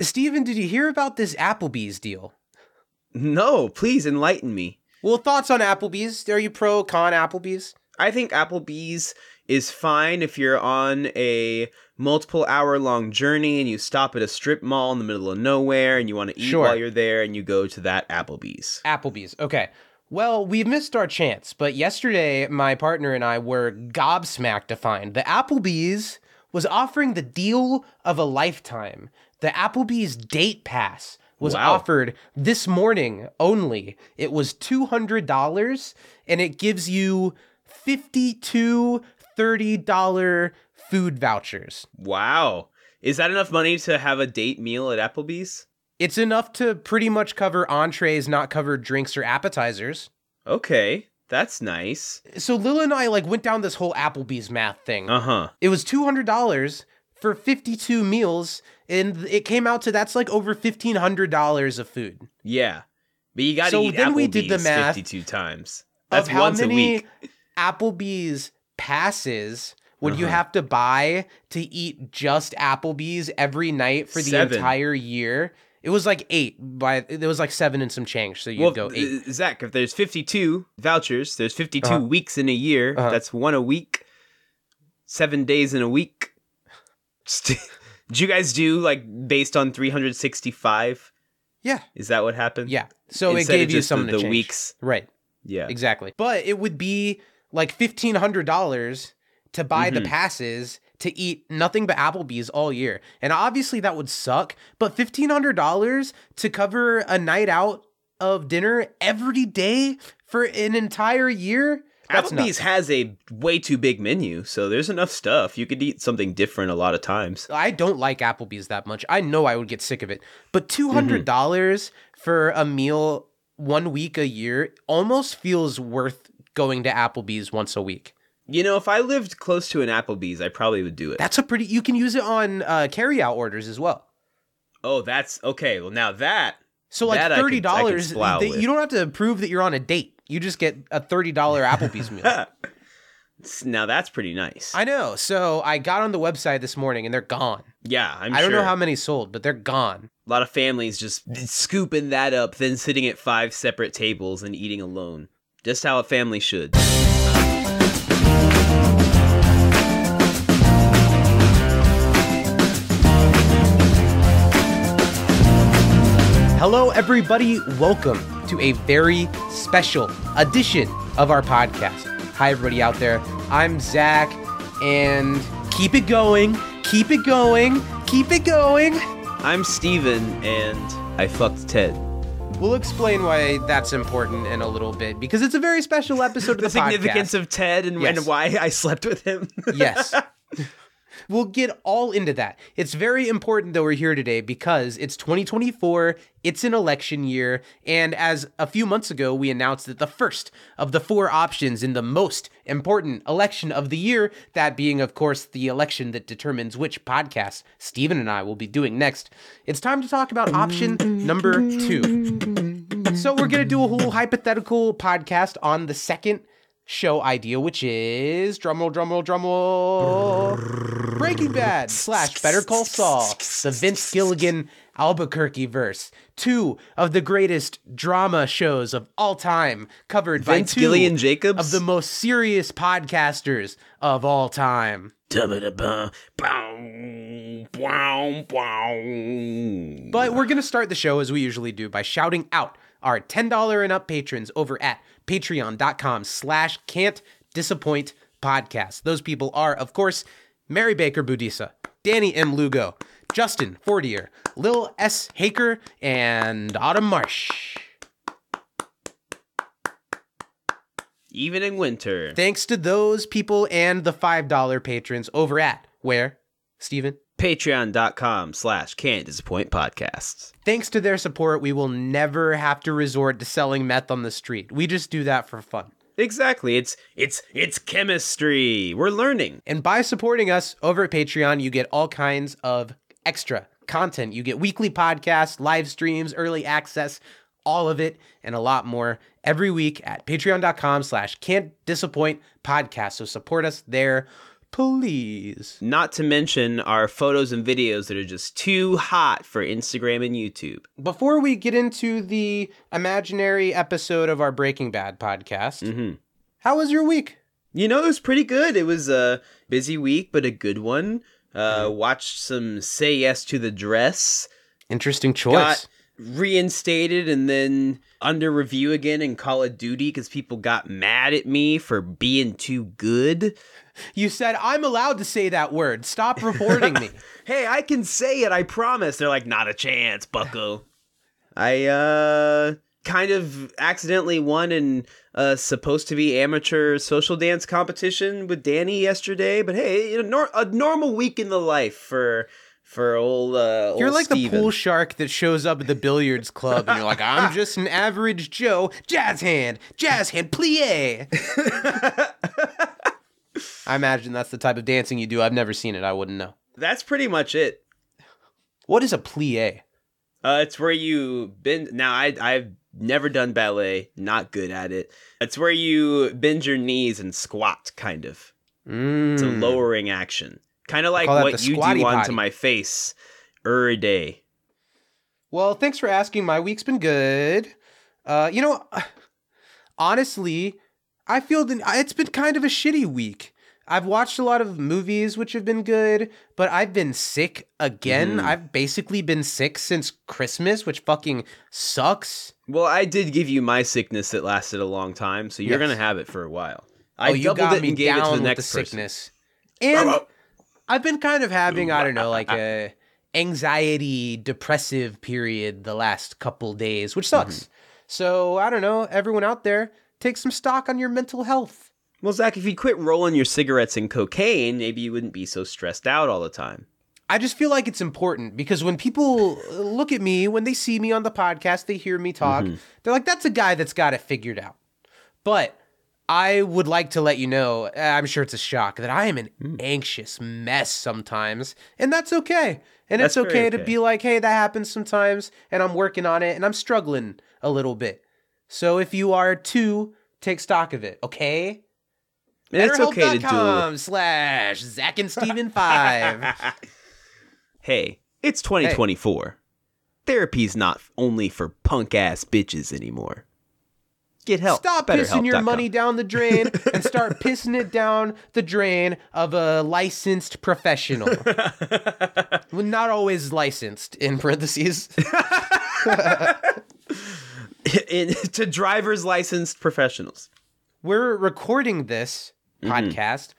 Stephen, did you hear about this Applebee's deal? No, please enlighten me. Well, thoughts on Applebee's? Are you pro con Applebee's? I think Applebee's is fine if you're on a multiple hour long journey and you stop at a strip mall in the middle of nowhere and you want to eat Sure. while you're there and you go to that Applebee's. Applebee's. Okay. Well, we've missed our chance, but yesterday my partner and I were gobsmacked to find the Applebee's was offering the deal of a lifetime. The Applebee's date pass was Wow. offered this morning only. It was $200 and it gives you 52 $30 food vouchers. Wow. Is that enough money to have a date meal at Applebee's? It's enough to pretty much cover entrees, not cover drinks or appetizers. Okay, that's nice. So Lil and I like went down this whole Applebee's math thing. Uh huh. It was two hundred dollars for fifty-two meals, and it came out to that's like over fifteen hundred dollars of food. Yeah. But you gotta So eat then Applebee's we did the math 52 times. Of That's how once many a week. Applebee's passes would you Uh-huh. have to buy to eat just Applebee's every night for the Seven. entire year? It was like eight, by it was like seven and some change. So you'd Well, go eight. Zach, if there's 52 vouchers, there's 52 Uh-huh. weeks in a year. Uh-huh. That's one a week. Seven days in a week. St- Did you guys do like based on 365? yeah, Is that what happened? yeah. So Instead it gave you some the, the weeks. right? Yeah. Exactly. But it would be like fifteen hundred dollars to buy the Mhm. passes to eat nothing but Applebee's all year. And obviously that would suck, but fifteen hundred dollars to cover a night out of dinner every day for an entire year? That's Applebee's has a way too big menu, so there's enough stuff. You could eat something different a lot of times. I don't like Applebee's that much. I know I would get sick of it. But Mm-hmm. two hundred dollars for a meal one week a year almost feels worth going to Applebee's once a week. You know, if I lived close to an Applebee's, I probably would do it. That's a pretty. You can use it on uh, carry out orders as well. oh, that's okay. Well, now that So like That I could- I thirty dollars, you don't have to prove that you're on a date. You just get a thirty dollar Applebee's meal. now that's pretty nice. I know. So I got on the website this morning and they're gone. yeah, I'm I don't know how many sold, but they're gone. a lot of families just scooping that up, then sitting at five separate tables and eating alone. Just how a family should. Hello, everybody. Welcome to a very special edition of our podcast. Hi, everybody out there. I'm Zach, and keep it going, keep it going, keep it going. I'm Stephen, and I fucked Ted. We'll explain why that's important in a little bit because it's a very special episode of the, The significance podcast. of Ted and, Yes. and why I slept with him. yes. We'll get all into that. It's very important that we're here today because it's 2024, it's an election year, and as a few months ago we announced that the first of the four options in the most important election of the year, that being, of course, the election that determines which podcast Stephen and I will be doing next, it's time to talk about option number two. So we're gonna do a whole hypothetical podcast on the second show idea, which is drumroll, drumroll, drumroll, Breaking Bad slash Better Call Saul, the Vince Gilligan Albuquerque verse, two of the greatest drama shows of all time, covered by two Gillian Jacobs? of the most serious podcasters of all time. But we're going to start the show as we usually do by shouting out our $10 and up patrons over at patreon.com slash can't disappoint podcast. Those people are, of course, Mary Baker Budisa, Danny M. Lugo, Justin Fortier, Lil S. Haker, and Autumn Marsh. Even in winter. Thanks to those people and the $5 patrons over at where, Stephen? Patreon.com slash can't disappoint podcasts. Thanks to their support, we will never have to resort to selling meth on the street. We just do that for fun. Exactly. It's it's it's chemistry. We're learning. And by supporting us over at Patreon, you get all kinds of extra content. You get weekly podcasts, live streams, early access, all of it, and a lot more every week at patreon.com slash can't disappoint podcast. So support us there please. Not to mention our photos and videos that are just too hot for Instagram and YouTube. Before we get into the imaginary episode of our Breaking Bad podcast, hmm how was your week? You know, it was pretty good. It was a busy week, but a good one. Uh, Watched some Say Yes to the Dress. Interesting choice. Got reinstated and then under review again in Call of Duty because people got mad at me for being too good. You said I'm allowed to say that word. Stop reporting me. Hey, I can say it, I promise. They're like, not a chance, bucko. I, uh, kind of accidentally won in a supposed to be amateur social dance competition with Danny yesterday, but hey, you know, nor- a normal week in the life for for old uh You're old like Stephen. the pool shark that shows up at the billiards club and you're like, I'm just an average Joe. Jazz hand, jazz hand, plie. I imagine that's the type of dancing you do. I've never seen it. I wouldn't know. That's pretty much it. What is a plie? Uh, it's where you bend. Now, I I've never done ballet. Not good at it. It's where you bend your knees and squat, kind of. It's a Mm. lowering action, kind of like what you do squatty onto my face every day. Well, thanks for asking. My week's been good. Uh, you know, honestly, I feel that it's been kind of a shitty week. I've watched a lot of movies which have been good, but I've been sick again. Mhm. I've basically been sick since Christmas, which fucking sucks. Well, I did give you my sickness that lasted a long time, so you're Yes. gonna have it for a while. I oh, you doubled got it me and gave down it to the next the person. sickness. And I've been kind of having, I don't know, like a anxiety, depressive period the last couple days, which sucks. Mm-hmm. So I don't know, everyone out there, take some stock on your mental health. Well, Zach, if you'd quit rolling your cigarettes and cocaine, maybe you wouldn't be so stressed out all the time. I just feel like it's important because when people look at me, when they see me on the podcast, they hear me talk, mm-hmm. they're like, that's a guy that's got it figured out. But I would like to let you know, uh, I'm sure it's a shock, that I am an anxious mess sometimes, and that's okay. And it's That's very okay, to be like, hey, that happens sometimes, and I'm working on it, and I'm struggling a little bit. So if you are too, take stock of it, okay? It's okay to do. BetterHelp.com slash Zach and Stephen 5. Hey, it's 2024. Therapy's not only for punk ass bitches anymore. Get help. Stop pissing your money down the drain and start pissing it down the drain of a licensed professional. well, not always licensed, in parentheses. In- to driver's licensed professionals. We're recording this Mm-hmm. podcast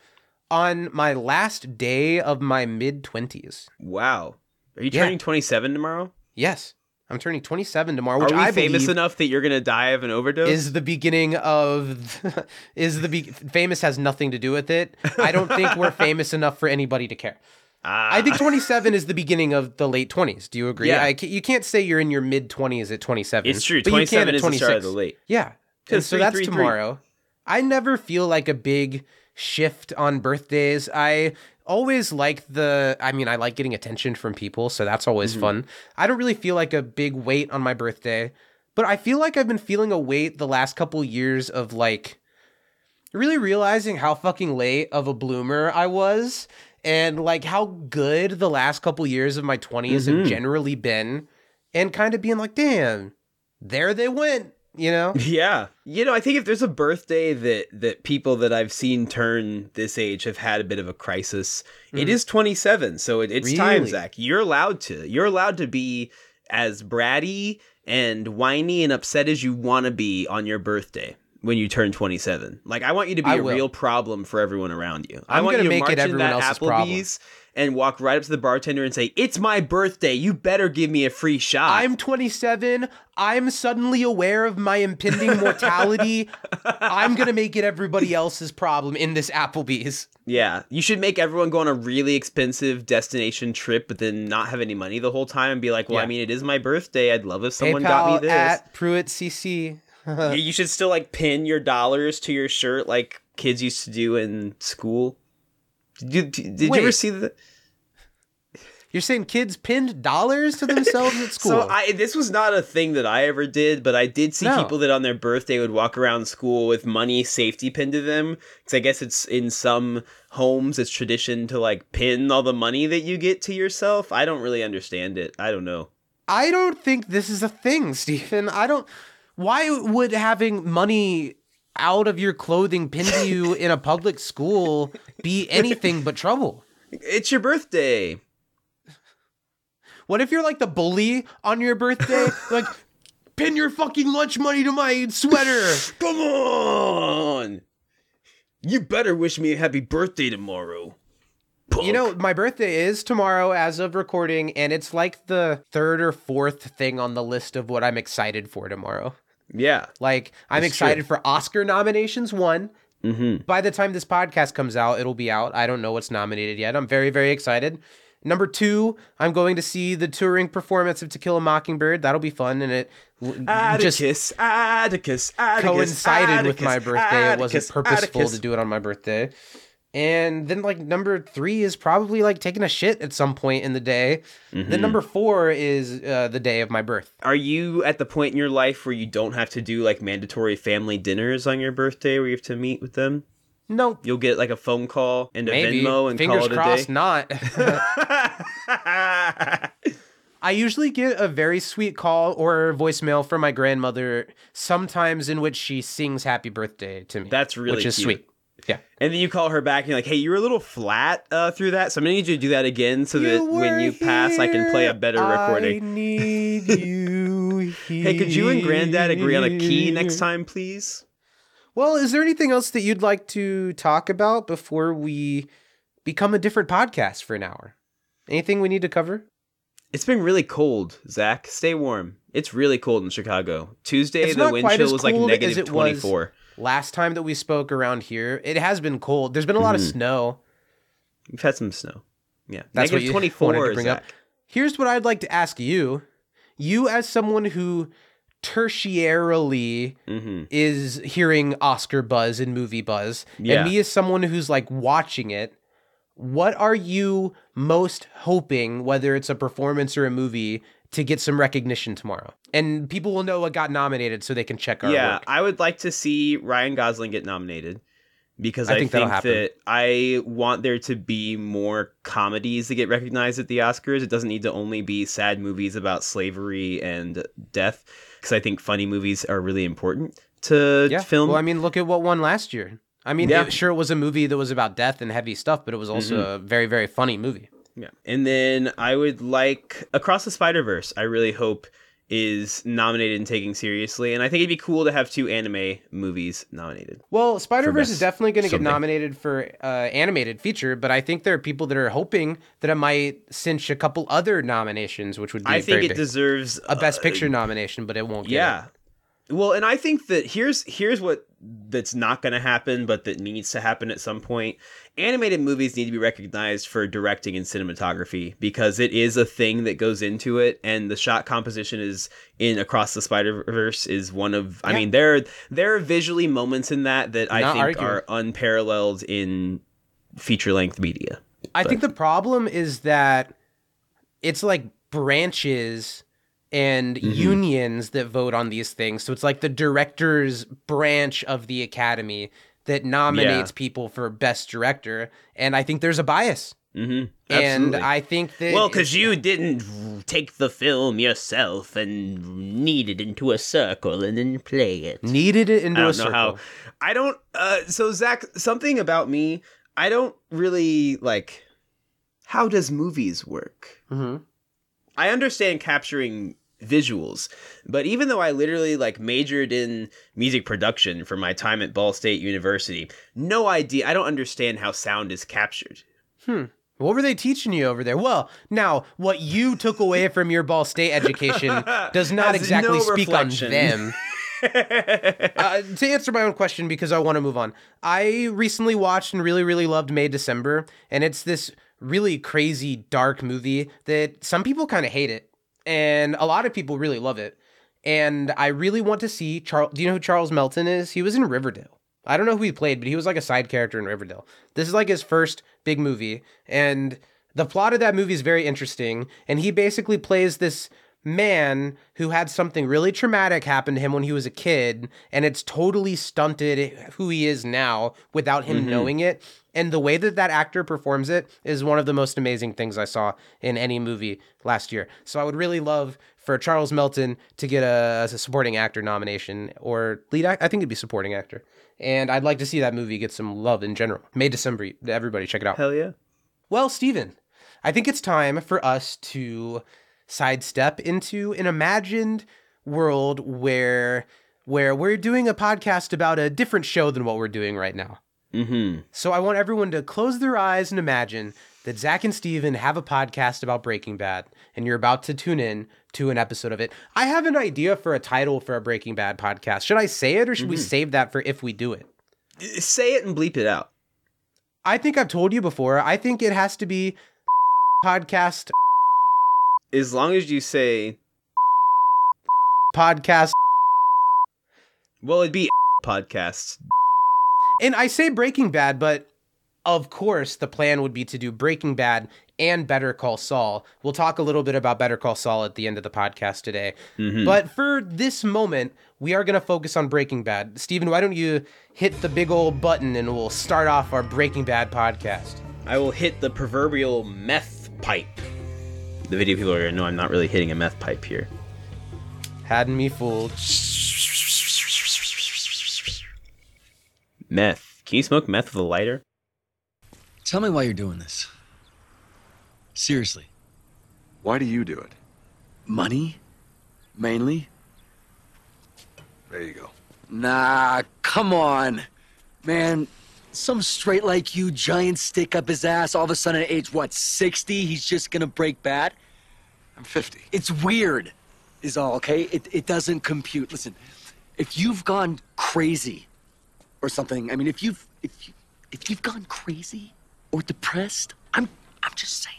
on my last day of my mid 20s. Wow. Are you Yeah. turning 27 tomorrow? Yes, I'm turning 27 tomorrow, which Are we I famous enough that you're to die of an overdose? is the beginning of is the be- famous has nothing to do with it. I don't think we're famous enough for anybody to care. Ah. I think 27 is the beginning of the late 20s. Do you agree? Yeah. I you can't say you're in your mid 20s at 27. It's true. but you can 27 at is the start of the late. Yeah. And so that's 333. tomorrow. I never feel like a big shift on birthdays. I always like the I mean, I like getting attention from people, so that's always Mm-hmm. fun. I don't really feel like a big weight on my birthday, but I feel like I've been feeling a weight the last couple years of like really realizing how fucking late of a bloomer I was and like how good the last couple years of my 20s Mhm. have generally been and kind of being like, "Damn, there they went." You know? Yeah. You know, I think if there's a birthday that that people that I've seen turn this age have had a bit of a crisis, it is 27. So it, it's time, Mm. Zach. You're allowed to. You're allowed to be as bratty and whiny and upset as you want to be on your birthday when you turn 27. Like I want you to be I a will. real problem for everyone around you. I I'm want you to make it everyone else's problem. And walk right up to the bartender and say, "It's my birthday. You better give me a free shot." I'm 27. I'm suddenly aware of my impending mortality. I'm going to make it everybody else's problem in this Applebee's. Yeah, you should make everyone go on a really expensive destination trip, but then not have any money the whole time and be like, "Well, I mean, it is my birthday. I'd love if someone PayPal got me this." at Pruitt CC. You should still like pin your dollars to your shirt like kids used to do in school. Did you, did you ever see the? You're saying kids pinned dollars to themselves at school? So I this was not a thing that I ever did, but I did see No. people that on their birthday would walk around school with money safety pinned to them. Because I guess it's in some homes it's tradition to like pin all the money that you get to yourself. I don't really understand it. I don't know. I don't think this is a thing, Stephen. I don't. Why would having money out of your clothing pinned to you in a public school be anything but trouble? It's your birthday. What if you're like the bully on your birthday? like, pin your fucking lunch money to my sweater. Come on. You better wish me a happy birthday tomorrow. You know, my birthday is tomorrow as of recording, and it's like the third or fourth thing on the list of what I'm excited for tomorrow. Yeah. Like, I'm excited for Oscar nominations, one. Mm-hmm. By the time this podcast comes out, it'll be out. I don't know what's nominated yet. I'm very, very excited. Number two, I'm going to see the touring performance of To Kill a Mockingbird. That'll be fun, and it w- just Atticus, Atticus, Atticus, coincided with my Atticus, birthday. It wasn't purposeful Atticus. to do it on my birthday. And then like number three is probably like taking a shit at some point in the day. Mm-hmm. Then number four is uh, the day of my birth. Are you at the point in your life where you don't have to do like mandatory family dinners on your birthday where you have to meet with them? No, You'll get like a phone call and a maybe. Venmo and Fingers call it crossed, a not. I usually get a very sweet call or voicemail from my grandmother, sometimes in which she sings "Happy Birthday" to me. That's really which is cute. sweet. Yeah. and then you call her back and you're like, "Hey, you were a little flat uh, through that, so I'm gonna need you to do that again so that when you pass, I can play a better recording. I recording." need you here. Hey, could you and Granddad agree on a key next time, please? Well, is there anything else that you'd like to talk about before we become a different podcast for an hour? Anything we need to cover? It's been really cold, Zach. Stay warm. It's really cold in Chicago. Tuesday, It's the not wind chill was like cold as negative it was 24. Last time that we spoke around here, it has been cold. There's been a lot of Mhm. snow. We've had some snow. Yeah, That's what negative you 24. wanted to bring up. Here's what I'd like to ask you. You, as someone who tertiarily Mhm. is hearing Oscar buzz and movie buzz, Yeah. and me as someone who's like watching it, what are you most hoping, whether it's a performance or a movie, to get some recognition tomorrow? And people will know what got nominated so they can check our Yeah, work. I would like to see Ryan Gosling get nominated because I I, think think, that'll happen. I want there to be more comedies that get recognized at the Oscars. It doesn't need to only be sad movies about slavery and death because I think funny movies are really important to Yeah. film. Well, I mean, look at what won last year. I mean, Yeah. it, sure, it was a movie that was about death and heavy stuff, but it was also Mm-hmm. a very, very funny movie. Yeah. And then I would like Across the Spider Verse, I really hope is nominated and taken seriously. And I think it'd be cool to have two anime movies nominated. Well, Spider Verse is definitely going to get nominated for uh, animated feature, but I think there are people that are hoping that it might cinch a couple other nominations, which would be I think very it big. deserves a Best uh, Picture nomination, but it won't. Get Yeah. it. Well, and I think that here's here's what that's not going to happen, but that needs to happen at some point. Animated movies need to be recognized for directing and cinematography because it is a thing that goes into it, and the shot composition is in Across the Spider Verse is one of. I mean, there there are visually moments in that that I Not think arguing. are unparalleled in feature length media. I think the problem is that it's like branches and Mm-hmm. unions that vote on these things. So it's like the director's branch of the academy that nominates people for best director, and I think there's a bias. Mm-hmm. And I think that Well, because you didn't take the film yourself and knead it into a circle and then play it. needed it into I a don't circle. know how. I don't. Uh, so Zach, something about me. I don't really like. How does movies work? hmm I understand capturing visuals, but even though I literally like majored in music production for my time at Ball State University, no idea. I don't understand how sound is captured. Hmm. What were they teaching you over there? Well, now what you took away from your Ball State education does not exactly no speak reflection. on them. uh, to answer my own question, because I want to move on, I recently watched and really, really loved May December, and it's this really crazy dark movie that some people kind of hate it, and a lot of people really love it. And I really want to see Charles. Do you know who Charles Melton is? He was in Riverdale. I don't know who he played, but he was like a side character in Riverdale. This is like his first big movie, and The plot of that movie is very interesting, and he basically plays this man who had something really traumatic happen to him when he was a kid, and it's totally stunted who he is now without him mm-hmm. knowing it. And the way that that actor performs it is one of the most amazing things I saw in any movie last year. So I would really love for Charles Melton to get a, a supporting actor nomination or lead. Act- I think it'd be supporting actor. And I'd like to see that movie get some love in general. May December, everybody check it out. Hell yeah. Well, Stephen, I think it's time for us to sidestep into an imagined world where where we're doing a podcast about a different show than what we're doing right now. Mm-hmm. So I want everyone to close their eyes and imagine that Zach and Stephen have a podcast about Breaking Bad, and you're about to tune in to an episode of it. I have an idea for a title for a Breaking Bad podcast. Should I say it or should we save that for if we do it? Say it and bleep it out. I think I've told you before. I think it has to be podcast As long as you say, podcast well, it'd be podcasts. And I say Breaking Bad, but of course the plan would be to do Breaking Bad and Better Call Saul. We'll talk a little bit about Better Call Saul at the end of the podcast today. Mm-hmm. But for this moment, we are going to focus on Breaking Bad. Stephen, why don't you hit the big old button and we'll start off our Breaking Bad podcast. I will hit the proverbial meth pipe. The video people are gonna know I'm not really hitting a meth pipe here. Had me fooled. Meth. Can you smoke meth with a lighter? Tell me why you're doing this. Seriously. Why do you do it? Money? Mainly? There you go. Nah, come on. Man, some straight like you, giant stick up his ass, all of a sudden at age, what, 60, he's just gonna break bad? I'm 50. It's weird, is all, okay? It, it doesn't compute. Listen, if you've gone crazy or something, I mean, if you've, if, you, if you've gone crazy or depressed, I'm, I'm just saying.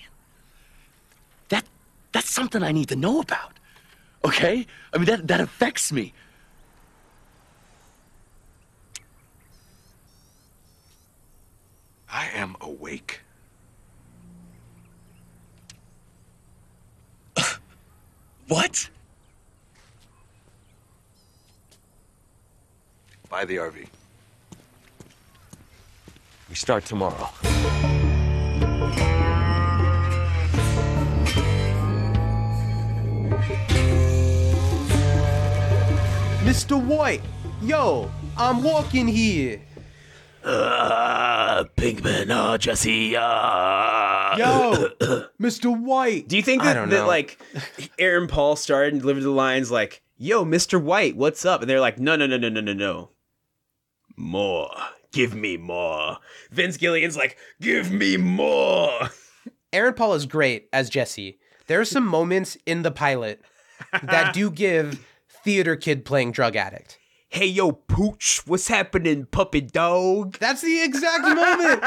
That, that's something I need to know about, okay? I mean, that, that affects me. I am awake. What? Buy the RV. We start tomorrow. Mr. White, yo, I'm walking here. Uh, Pinkman, uh, Jesse, uh. Yo, Mr. White. Do you think that, that like Aaron Paul started and delivered the lines like, "Yo, Mr. White, what's up?" And they're like, "No, no, no, no, no, no, no. More. Give me more." Vince Gilligan's like, "Give me more." Aaron Paul is great as Jesse. There are some moments in the pilot that do give theater kid playing drug addict. Hey, yo, Pooch, what's happening, puppet dog? That's the exact moment.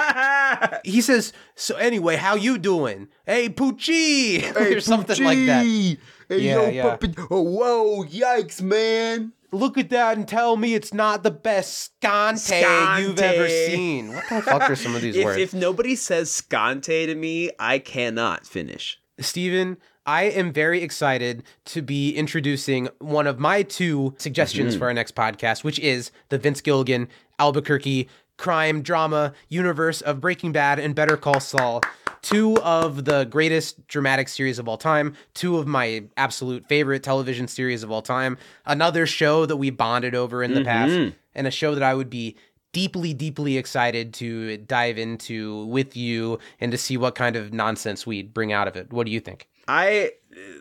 he says, "So anyway, how you doing? Hey, Poochie," or something like that. Hey, Yeah, yo, yeah. puppet. Oh, whoa, yikes, man. Look at that and tell me it's not the best scante, you've ever seen. What the fuck are some of these If, words? if nobody says scante to me, I cannot finish. Stephen, I am very excited to be introducing one of my two suggestions mm-hmm. for our next podcast, which is the Vince Gilligan Albuquerque crime drama universe of Breaking Bad and Better Call Saul. Two of the greatest dramatic series of all time, two of my absolute favorite television series of all time, another show that we bonded over in the mm-hmm. past, and a show that I would be deeply, deeply excited to dive into with you and to see what kind of nonsense we'd bring out of it. What do you think? I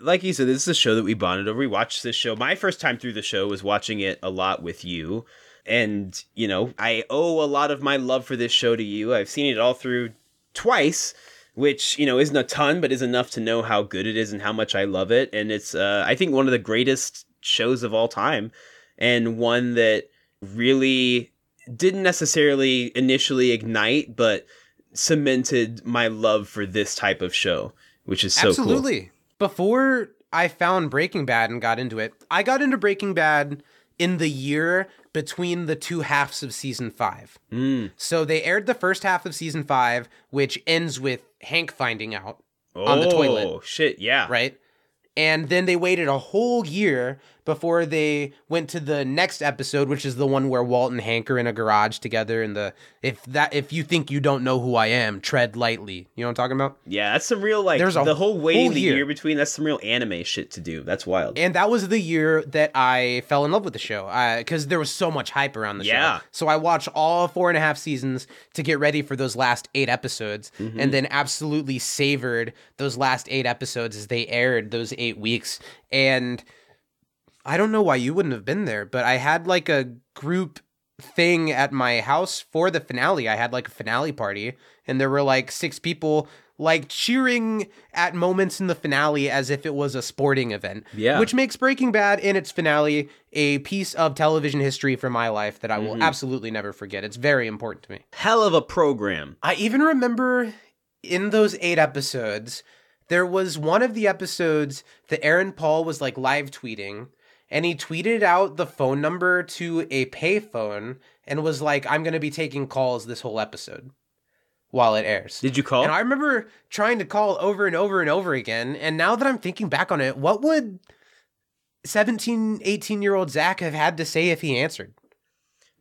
like you said, this is a show that we bonded over. We watched this show. My first time through the show was watching it a lot with you. And, you know, I owe a lot of my love for this show to you. I've seen it all through twice, which, you know, isn't a ton, but is enough to know how good it is and how much I love it. And it's uh I think one of the greatest shows of all time and one that really didn't necessarily initially ignite, but cemented my love for this type of show, which is so cool. Absolutely. Before I found Breaking Bad and got into it, I got into Breaking Bad in the year between the two halves of season five. Mm. So they aired the first half of season five, which ends with Hank finding out on the toilet. Oh shit! Yeah. right? And then they waited a whole year before they went to the next episode, which is the one where Walt and Hank are in a garage together. And the if that if you think you don't know who I am, tread lightly. You know what I'm talking about? Yeah, that's some real like There's a the whole waiting whole the year. year between. That's some real anime shit to do. That's wild. And that was the year that I fell in love with the show because there was so much hype around the Yeah. show. So I watched all four and a half seasons to get ready for those last eight episodes, Mm-hmm. and then absolutely savored those last eight episodes as they aired those eight weeks. And I don't know why you wouldn't have been there, but I had like a group thing at my house for the finale. I had like a finale party, and there were like six people like cheering at moments in the finale as if it was a sporting event. Yeah. Which makes Breaking Bad in its finale a piece of television history for my life that I Mm-hmm. will absolutely never forget. It's very important to me. Hell of a program. I even remember in those eight episodes, there was one of the episodes that Aaron Paul was like live tweeting, and he tweeted out the phone number to a payphone and was like, I'm going to be taking calls this whole episode while it airs. Did you call? And I remember trying to call over and over and over again. And now that I'm thinking back on it, what would 17, 18 year old Zach have had to say if he answered?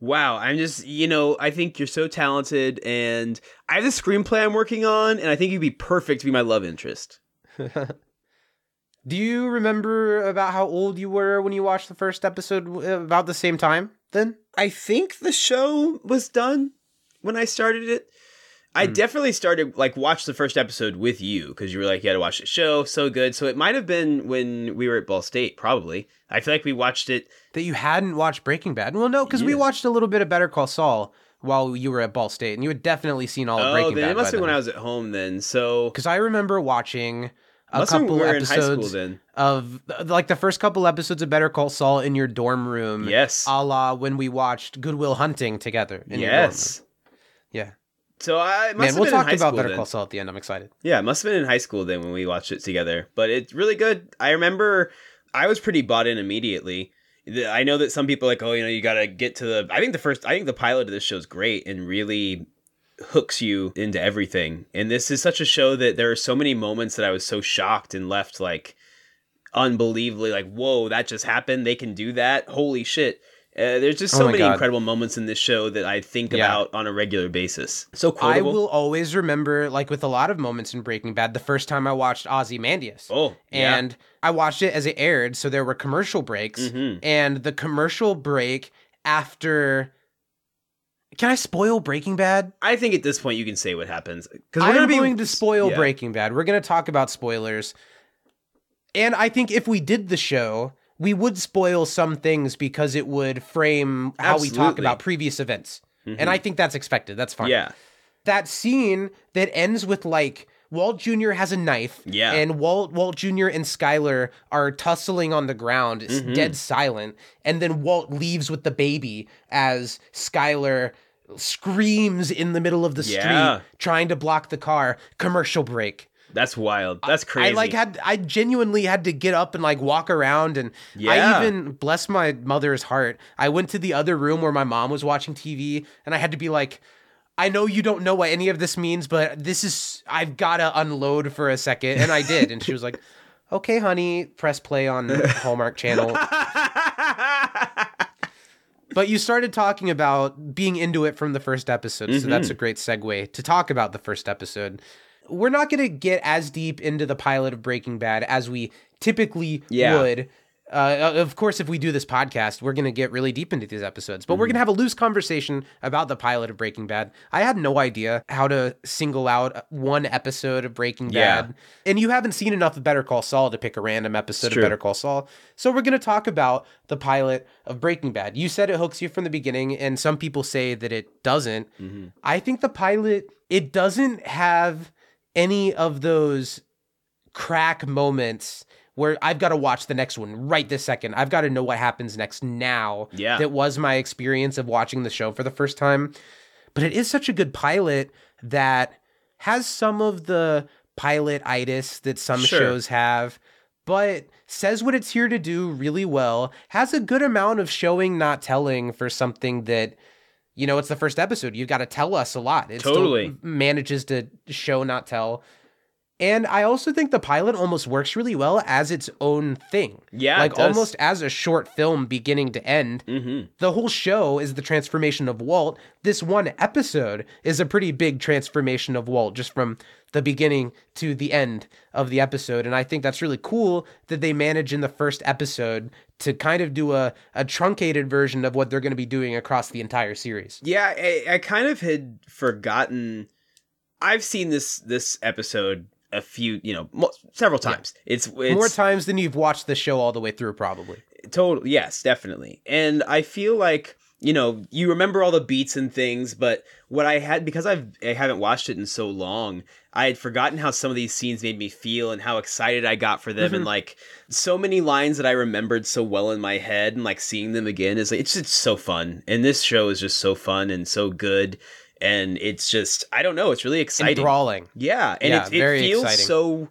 Wow, I'm just, you know, I think you're so talented, and I have this screenplay I'm working on, and I think you'd be perfect to be my love interest. Do you remember about how old you were when you watched the first episode about the same time then? I think the show was done when I started it. I hmm. definitely started like watch the first episode with you because you were like you had to watch the show so good. So it might have been when we were at Ball State, probably. I feel like we watched it. That you hadn't watched Breaking Bad? Well, no, because we watched a little bit of Better Call Saul while you were at Ball State, and you had definitely seen all of Oh, Breaking then Bad. it must have been when I was at home then. So Because I remember watching a couple when we were in high school episodes then. of like the first couple episodes of Better Call Saul in your dorm room. Yes. A la when we watched Good Will Hunting together. In your dorm yes. Yeah. So I must Man, have we'll been talk in high about Better then. Call Saul at the end. I'm excited. Yeah, it must have been in high school then when we watched it together. But it's really good. I remember I was pretty bought in immediately. I know that some people are like, oh, you know, you got to get to the. I think the first, I think the pilot of this show is great and really hooks you into everything. And this is such a show that there are so many moments that I was so shocked and left like unbelievably like, whoa, that just happened. They can do that. Holy shit. Uh, there's just Oh so my many God. incredible moments in this show that I think Yeah. about on a regular basis. So I will always remember, like with a lot of moments in Breaking Bad, the first time I watched Ozymandias. Oh, yeah. and I watched it as it aired, so there were commercial breaks, Mhm. and the commercial break after. Can I spoil Breaking Bad? I think at this point you can say what happens because I'm going to spoil yeah. Breaking Bad. We're going to talk about spoilers, and I think if we did the show, we would spoil some things because it would frame how we talk about previous events, and I think that's expected. That's fine. Yeah, that scene that ends with like Walt Jr. has a knife, Yeah. and Walt Walt Jr. and Skyler are tussling on the ground, it's Mm-hmm. dead silent, and then Walt leaves with the baby as Skyler screams in the middle of the Yeah. street trying to block the car. Commercial break. that's wild. That's crazy. I like had I genuinely had to get up and like walk around and Yeah. I even bless my mother's heart. I went to the other room where my mom was watching TV and I had to be like I know you don't know what any of this means, but this is I've got to unload for a second and I did and she was like Okay, honey, press play on Hallmark Channel. But you started talking about being into it from the first episode, so that's Mm-hmm. a great segue to talk about the first episode. We're not going to get as deep into the pilot of Breaking Bad as we typically Yeah. would. Uh, of course, if we do this podcast, we're going to get really deep into these episodes, but we're Mm-hmm. going to have a loose conversation about the pilot of Breaking Bad. I had no idea how to single out one episode of Breaking Yeah. Bad. And you haven't seen enough of Better Call Saul to pick a random episode of. Better Call Saul. So we're going to talk about the pilot of Breaking Bad. You said it hooks you from the beginning, and some people say that it doesn't. Mm-hmm. I think the pilot it doesn't have any of those crack moments where I've got to watch the next one right this second. I've got to know what happens next now. Yeah. That was my experience of watching the show for the first time. But it is such a good pilot that has some of the pilot itis that some Sure. shows have, but says what it's here to do really well, has a good amount of showing, not telling for something that you know, it's the first episode. You've got to tell us a lot. It still Totally. manages to show, not tell. And I also think the pilot almost works really well as its own thing. Yeah, it Like almost as a short film beginning to end. Mm-hmm. The whole show is the transformation of Walt. This one episode is a pretty big transformation of Walt just from the beginning to the end of the episode. And I think that's really cool that they manage in the first episode to kind of do a, a truncated version of what they're going to be doing across the entire series. Yeah, I, I kind of had forgotten. I've seen this this episode a few, you know, mo- several times. It's, it's More times than you've watched the show all the way through, probably. Total, yes, definitely. And I feel like you know you remember all the beats and things, but what I had because I've I haven't watched it in so long, I had forgotten how some of these scenes made me feel and how excited I got for them, and mm-hmm. like so many lines that I remembered so well in my head, and like seeing them again is like it's just so fun. And this show is just so fun and so good, and it's just I don't know, it's really exciting. Enthralling. Yeah, and Yeah, it, it very feels exciting. so.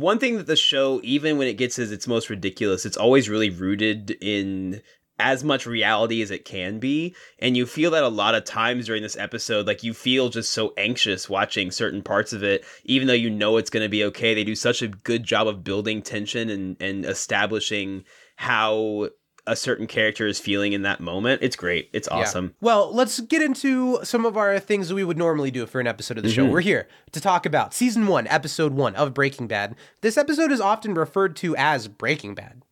One thing that the show, even when it gets as its most ridiculous, it's always really rooted in as much reality as it can be. And you feel that a lot of times during this episode, like you feel just so anxious watching certain parts of it, even though you know it's going to be okay. They do such a good job of building tension and, and establishing how a certain character is feeling in that moment. It's great. It's Yeah. awesome. Well, let's get into some of our things that we would normally do for an episode of the show. Mm-hmm. We're here to talk about season one, episode one of Breaking Bad. This episode is often referred to as Breaking Bad,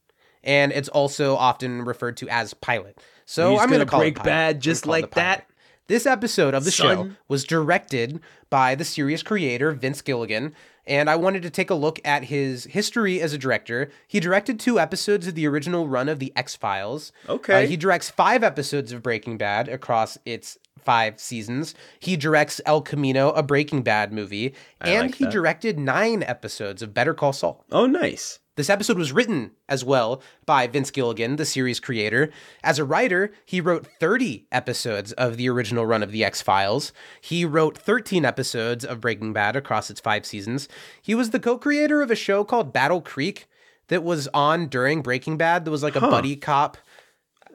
and it's also often referred to as pilot. So I'm going to call break it pilot. bad just like that. This episode of the show was directed by the series creator Vince Gilligan, and I wanted to take a look at his history as a director. He directed two episodes of the original run of The X Files. Okay. Uh, he directs five episodes of Breaking Bad across its five seasons. He directs El Camino, a Breaking Bad movie, and like he that. directed nine episodes of Better Call Saul. Oh, nice. This episode was written as well by Vince Gilligan, the series creator. As a writer, he wrote 30 episodes of the original run of The X Files. He wrote 13 episodes of Breaking Bad across its five seasons. He was the co creator of a show called Battle Creek that was on during Breaking Bad. That was like a Huh. buddy cop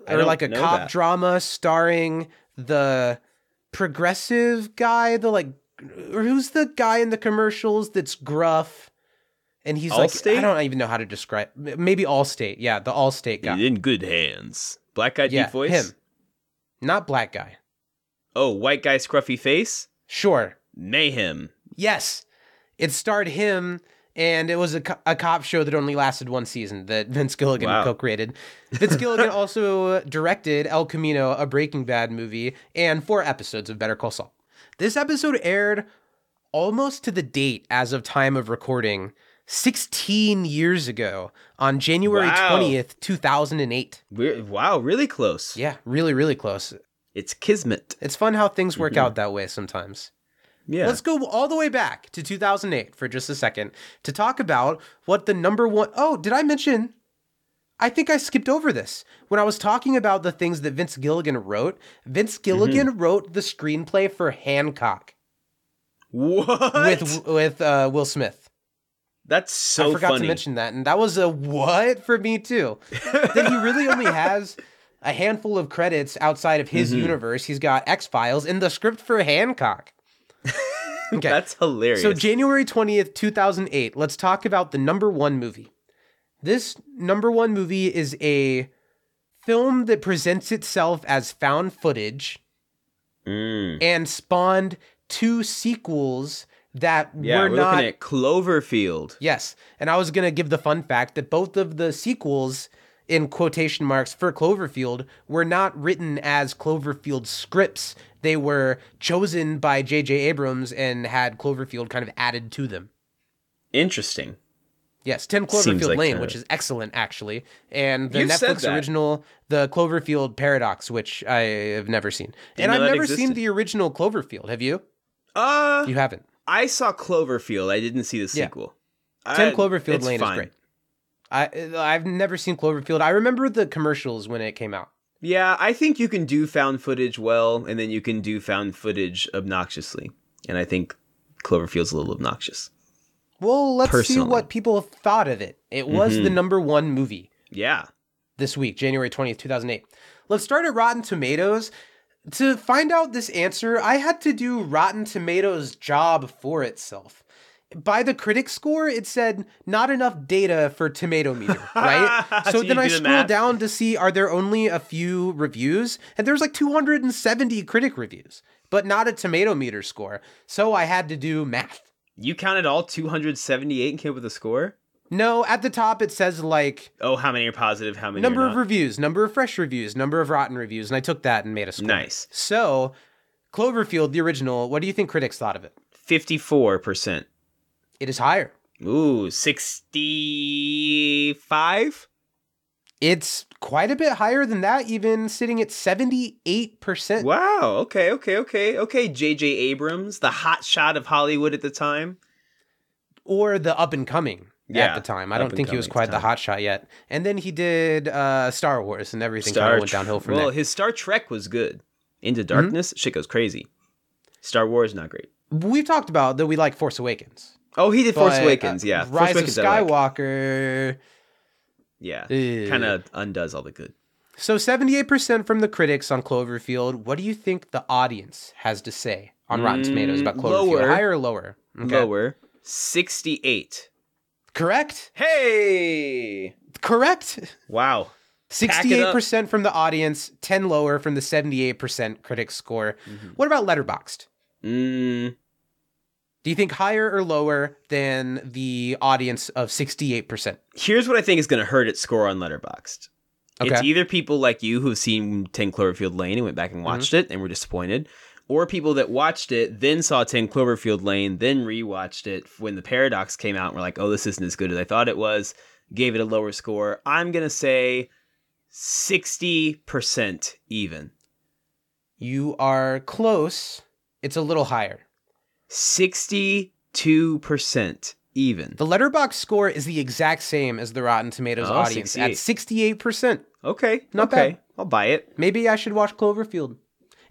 or like a cop that. drama starring the progressive guy, the like, or who's the guy in the commercials that's gruff? And he's like, I don't even know how to describe. Maybe Allstate, yeah, the Allstate guy, In good hands. Black guy yeah, deep voice. him, not black guy. Oh, white guy scruffy face. Sure, Mayhem. yes, it starred him, and it was a, co- a cop show that only lasted one season that Vince Gilligan Wow. co-created. Vince Gilligan also directed El Camino, a Breaking Bad movie, and four episodes of Better Call Saul. This episode aired almost to the date as of time of recording, 16 years ago on January Wow. 20th, 2008. We're, wow, really close. Yeah, really, really close. It's kismet. It's fun how things work mm-hmm. out that way sometimes. Yeah. Let's go all the way back to 2008 for just a second to talk about what the number one. Oh, did I mention? I think I skipped over this. When I was talking about the things that Vince Gilligan wrote, Vince Gilligan wrote the screenplay for Hancock what? with with uh, Will Smith. That's so I forgot funny. to mention that, and that was a what for me too. that he really only has a handful of credits outside of his Mm-hmm. universe. He's got X Files and the script for Hancock. Okay. That's hilarious. So January 20th, 2008, let's talk about the number 1 movie. This number 1 movie is a film that presents itself as found footage Mm. and spawned two sequels that Yeah, were we're, not looking at Cloverfield. Yes. And I was going to give the fun fact that both of the sequels in quotation marks for Cloverfield were not written as Cloverfield scripts. They were chosen by J.J. Abrams and had Cloverfield kind of added to them. Interesting. Yes, 10 Cloverfield like Lane, a- which is excellent, actually. And the You've Netflix original, The Cloverfield Paradox, which I have never seen. and I've never seen the original Cloverfield. Have you? Uh, You haven't. I saw Cloverfield. I didn't see the Yeah. sequel. 10 I- Cloverfield Lane fine. is great. I, I've never seen Cloverfield. I remember the commercials when it came out. Yeah, I think you can do found footage well, and then you can do found footage obnoxiously. And I think Cloverfield's a little obnoxious. Well, let's see what people thought of it. It was the mm-hmm. number one movie Yeah. this week, January 20th, 2008. Let's start at Rotten Tomatoes. to find out this answer, I had to do Rotten Tomatoes' job for itself. By the critic score, it said not enough data for tomato meter, right? So so then I the scroll math. down to see are there only a few reviews, and there's like 270 critic reviews, but not a tomato meter score. So I had to do math. You counted all 278 and came up with a score? No, at the top it says like Oh, how many are positive? How many number of reviews, number of fresh reviews, number of rotten reviews, and I took that and made a score. Nice. So, Cloverfield, the original, what do you think critics thought of it? 54%. It is higher. Ooh, 65? It's quite a bit higher than that, even sitting at 78%. Wow. Okay, okay, okay. Okay, J.J. Abrams, the hot shot of Hollywood at the time. Or the up and coming Yeah, at the time. I don't think he was quite the hot shot yet. And then he did uh, Star Wars and everything kind of went downhill from Well, there. Well, his Star Trek was good. Into Darkness, shit goes crazy. Star Wars, not great. We've talked about that we like Force Awakens. Oh, he did Force but, Awakens, uh, yeah. Force Rise Awakens of I like. Skywalker. Yeah. Kind of undoes all the good. So 78% from the critics on Cloverfield. What do you think the audience has to say on Rotten Tomatoes about Mm, Cloverfield? lower. Higher or lower? Okay. Lower, 68. Correct? Hey! Correct. Wow. Pack it up. 68% from the audience, 10 lower from the 78% critic score. Mm-hmm. What about Letterboxd? Mm, Do you think higher or lower than the audience of 68%? here's what I think is going to hurt its score on Letterboxd. It's either people like you who've seen 10 Cloverfield Lane and went back Mm-hmm. and watched it and were disappointed, or people that watched it, then saw 10 Cloverfield Lane, then rewatched it when the Paradox came out and were like, oh, this isn't as good as I thought it was, gave it a lower score. I'm going to say 60% even. You are close. It's a little higher. 62% even. The Letterboxd score is the exact same as the Rotten Tomatoes Oh, audience at 68%. Okay. Not okay. bad. I'll buy it. Maybe I should watch Cloverfield.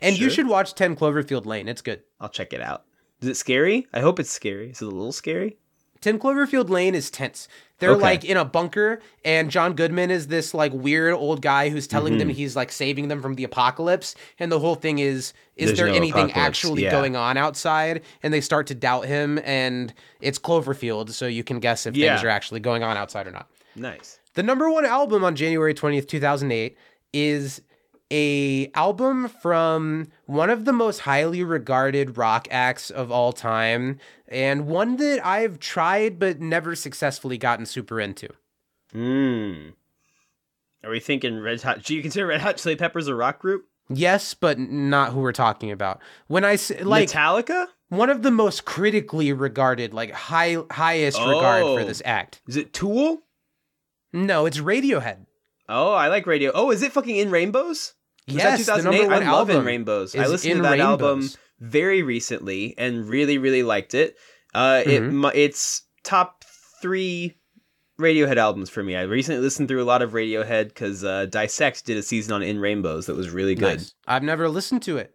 And you should watch 10 Cloverfield Lane. It's good. I'll check it out. Is it scary? I hope it's scary. Is it a little scary? 10 Cloverfield Lane is tense. They're Okay. like in a bunker, and John Goodman is this like weird old guy who's telling Mm-hmm. them he's like saving them from the apocalypse. And the whole thing is, is There's there no anything apocalypse, actually yeah. going on outside? And they start to doubt him, and it's Cloverfield, so you can guess if Yeah. things are actually going on outside or not. Nice. The number one album on January 20th, 2008 is a album from one of the most highly regarded rock acts of all time and one that I've tried but never successfully gotten super into. Hmm. Are we thinking Red Hot? Do you consider Red Hot Chili Peppers a rock group? Yes, but not who we're talking about. When I say like Metallica? one of the most critically regarded, like high highest regard for Oh. this act. Is it Tool? No, it's Radiohead. Oh, I like Radio. Oh, is it fucking In Rainbows? Was yes, that the 2008? number one I love In Rainbows. I listened to that album very recently and really, really liked it. Uh, it Mhm. mu- it's top three Radiohead albums for me. I recently listened through a lot of Radiohead because uh, Dissect did a season on In Rainbows that was really good. Nice. I've never listened to it.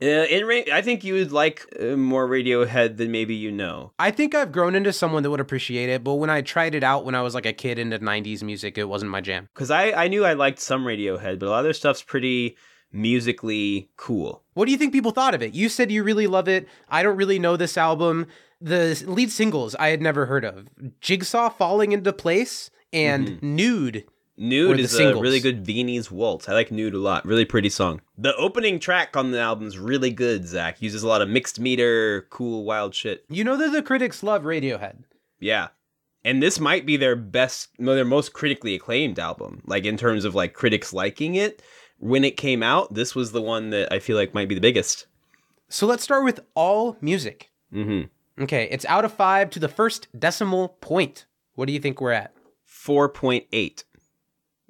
Uh, in Ra- I think you would like uh, more Radiohead than maybe you know. I think I've grown into someone that would appreciate it, but when I tried it out when I was like a kid into 90s music, it wasn't my jam. Because I, I knew I liked some Radiohead, but a lot of their stuff's pretty musically cool. What do you think people thought of it? You said you really love it. I don't really know this album. The lead singles I had never heard of Jigsaw Falling into Place and Nude. Nude is a really good Viennese waltz. I like Nude a lot. Really pretty song. The opening track on the album's really good, Zach. Uses a lot of mixed meter, cool, wild shit. You know that the critics love Radiohead. Yeah. And this might be their best, their most critically acclaimed album. Like in terms of like critics liking it. When it came out, this was the one that I feel like might be the biggest. So let's start with AllMusic. Mm-hmm. Okay, it's out of five to the first decimal point. What do you think we're at? 4.8.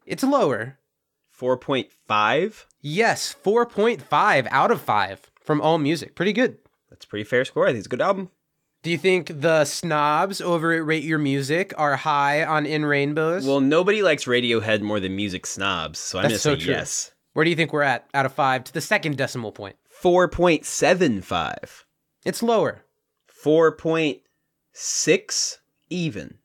It's lower. 4.5. Yes, 4.5 out of 5 from AllMusic. Pretty good. That's a pretty fair score. I think it's a good album. Do you think the snobs over at Rate Your Music are high on In Rainbows? Well, nobody likes Radiohead more than music snobs, so I'm That's going so to say true. yes. where do you think we're at out of 5 to the second decimal point? 4.75. It's lower. 4.6 even.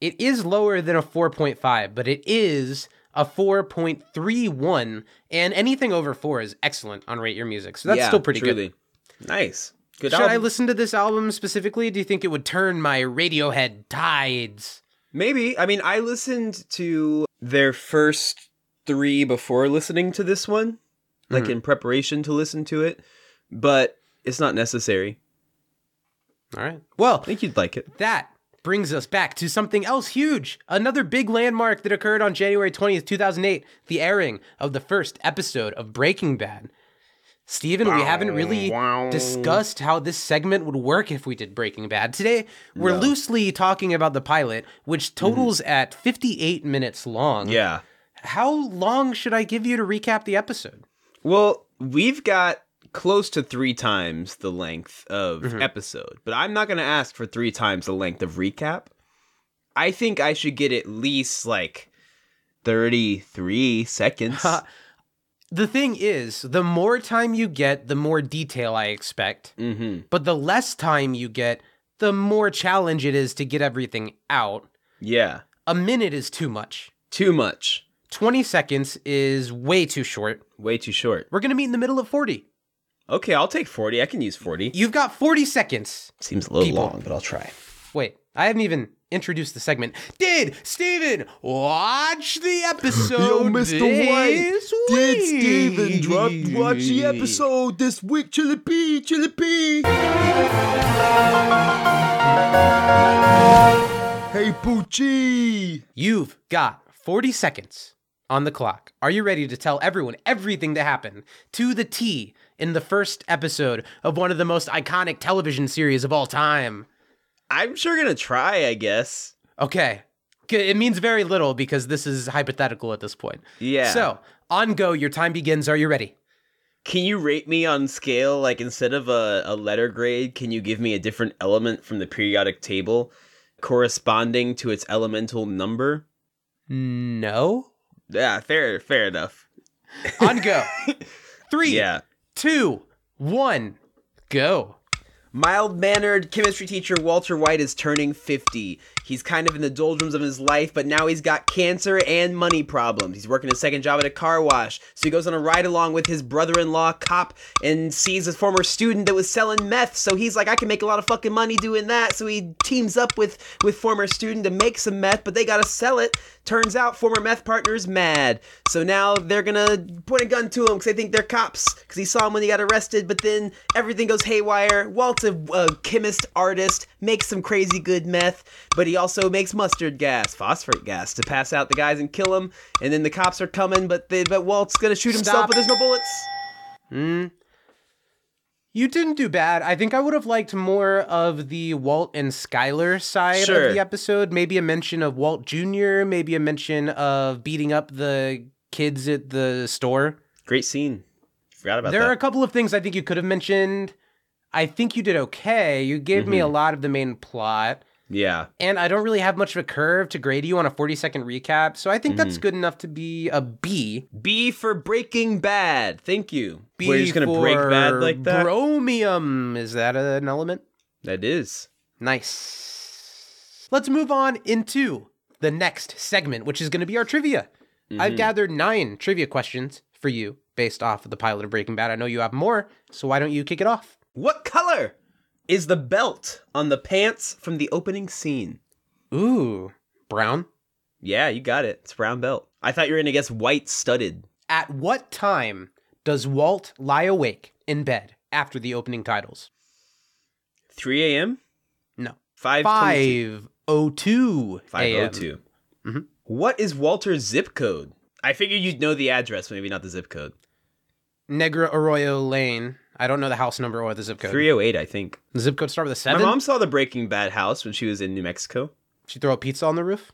It is lower than a 4.5, but it is a 4.31, and anything over 4 is excellent on Rate Your Music. So that's Yeah, still pretty truly. good. Nice. Good Should I listen to this album specifically? Do you think it would turn my Radiohead tides? Maybe. I mean, I listened to their first three before listening to this one, like hmm. in preparation to listen to it, but it's not necessary. All right. Well, I think you'd like it. that brings us back to something else huge. Another big landmark that occurred on January 20th, 2008, the airing of the first episode of Breaking Bad. Stephen, we haven't really discussed how this segment would work if we did Breaking Bad. Today, we're loosely talking about the pilot, which mm-hmm. totals at 58 minutes long. Yeah. How long should I give you to recap the episode? Well, we've got close to three times the length of episode, but I'm not going to ask for three times the length of recap. I think I should get at least like 33 seconds. The thing is, the more time you get, the more detail I expect. mm-hmm. But the less time you get, the more challenge it is to get everything out. Yeah. A minute is too much. Too much. 20 seconds is way too short. Way too short. We're going to meet in the middle of 40. Okay, I'll take 40. I can use 40. You've got 40 seconds. Seems a little People. long, but I'll try. Wait, I haven't even introduced the segment. Did Stephen watch the episode? this week? Did Stephen drop, watch the episode this week. Chili P, Chili P. Hey, Poochie. You've got 40 seconds on the clock. Are you ready to tell everyone everything that happened to the T in the first episode of one of the most iconic television series of all time? I'm sure gonna try, I guess. Okay. It means very little because this is hypothetical at this point. Yeah. So, on go, your time begins. Are you ready? Can you rate me on scale? Like, instead of a, a letter grade, can you give me a different element from the periodic table corresponding to its elemental number? No. Yeah, fair, fair enough. On go. Three, Yeah. Two, one, go. Mild mannered chemistry teacher Walter White is turning 50. He's kind of in the doldrums of his life, but now he's got cancer and money problems. He's working a second job at a car wash, so he goes on a ride along with his brother in law, Cop, and sees a former student that was selling meth. So he's like, I can make a lot of fucking money doing that. So he teams up with, with former student to make some meth, but they gotta sell it. Turns out former meth partner's mad. So now they're gonna point a gun to him because they think they're cops because he saw him when he got arrested. But then everything goes haywire. Walt's a, a chemist artist, makes some crazy good meth, but he also makes mustard gas, phosphorus gas to pass out the guys and kill them. And then the cops are coming, but they, but Walt's gonna shoot himself, Stop. but there's no bullets. Hmm. You didn't do bad. I think I would have liked more of the Walt and Skylar side Sure. of the episode. Maybe a mention of Walt Jr., maybe a mention of beating up the kids at the store. Great scene. Forgot about there that. are a couple of things I think you could have mentioned. I think you did okay. You gave me a Mm-hmm. lot of the main plot. Yeah. And I don't really have much of a curve to grade you on a 40 second recap. So I think that's Mm-hmm. good enough to be a B. B for Breaking Bad. Thank you. B We're just gonna break bad like that. Bromium. Is that an element? That is. Nice. Let's move on into the next segment, which is going to be our trivia. I've gathered nine trivia questions for you based off of the pilot of Breaking Bad. I know you have more, so why don't you kick it off? What color is the belt on the pants from the opening scene? Ooh, brown. Yeah, you got it. It's a brown belt. I thought you were gonna guess white studded. At what time does Walt lie awake in bed after the opening titles? 3 a.m. No. 5 502 a.m. 502. Mhm. What is Walter's zip code? I figured you'd know the address, maybe not the zip code. Negra Arroyo Lane. I don't know the house number or the zip code. 308, I think. The zip code start with a seven. My mom saw the Breaking Bad house when she was in New Mexico. She throw a pizza on the roof.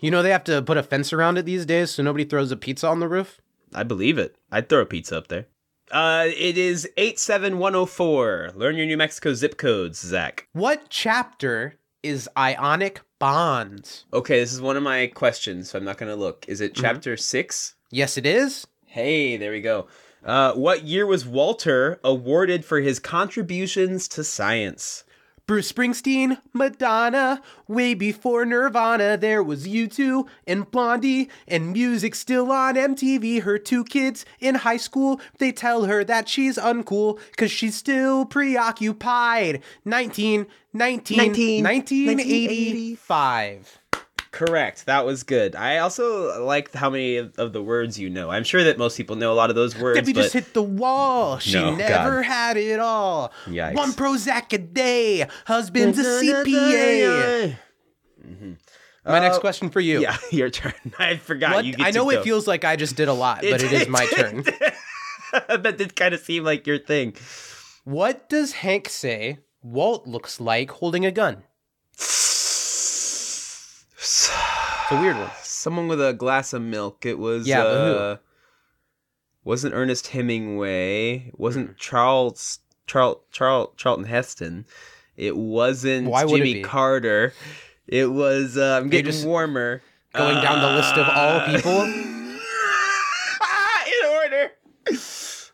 You know they have to put a fence around it these days so nobody throws a pizza on the roof. I believe it. I'd throw a pizza up there. Uh, it is 87104. Learn your New Mexico zip codes, Zach. What chapter is Ionic Bonds? Okay, this is one of my questions, so I'm not gonna look. Is it chapter six? Yes, it is. Hey, there we go. Uh, what year was Walter awarded for his contributions to science? Bruce Springsteen, Madonna, way before Nirvana, there was U2 and Blondie, and music still on MTV. Her two kids in high school, they tell her that she's uncool, cause she's still preoccupied. 19, 19, 19, 1985. Correct. That was good. I also like how many of the words you know. I'm sure that most people know a lot of those words. Debbie but just hit the wall. She No, never God. had it all. Yikes. One Prozac a day. Husband's a CPA. My next Uh, question for you. Yeah, your turn. I forgot. What- You get I know it go. feels like I just did a lot, but it is my turn. that did kind of seem like your thing. What does Hank say Walt looks like holding a gun? It's a weird one. Someone with a glass of milk. It was. Yeah, uh, Wasn't Ernest Hemingway? It wasn't Charles Charl, Charl, Charlton Heston? It wasn't Why would it Jimmy be? Carter. It was. Uh, I'm getting just warmer. Going down the list of all Uh, people. in order.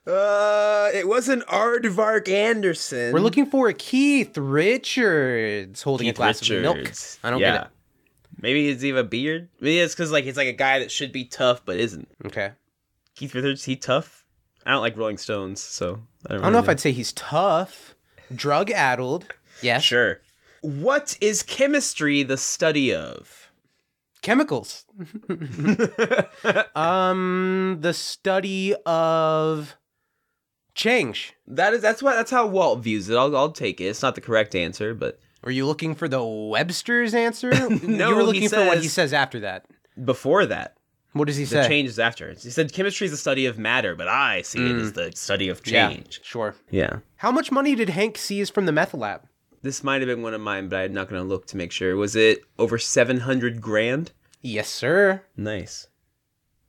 Uh, it wasn't Aardvark Anderson. We're looking for a Keith Richards holding a Keith glass of milk. I don't yeah. get it. Maybe it's even a beard. Maybe it's because like it's like a guy that should be tough but isn't. Okay. Keith Richards, he tough. I don't like Rolling Stones, so I don't, I don't know if I'd say he's tough. Drug addled. Yeah. Sure. What is chemistry the study of? Chemicals. um, the study of change. That is that's what that's how Walt views it. I'll I'll take it. It's not the correct answer, but Were you looking for the Webster's answer? No, you were looking for what he says- after that. before that, What does he the say? change is after. He said chemistry is the study of matter, but I see it as mm. the study of Yeah, change. sure. yeah. How much money did Hank seize from the meth lab? This might have been one of mine, but I'm not going to look to make sure. Was it over 700 grand? Yes, sir. Nice.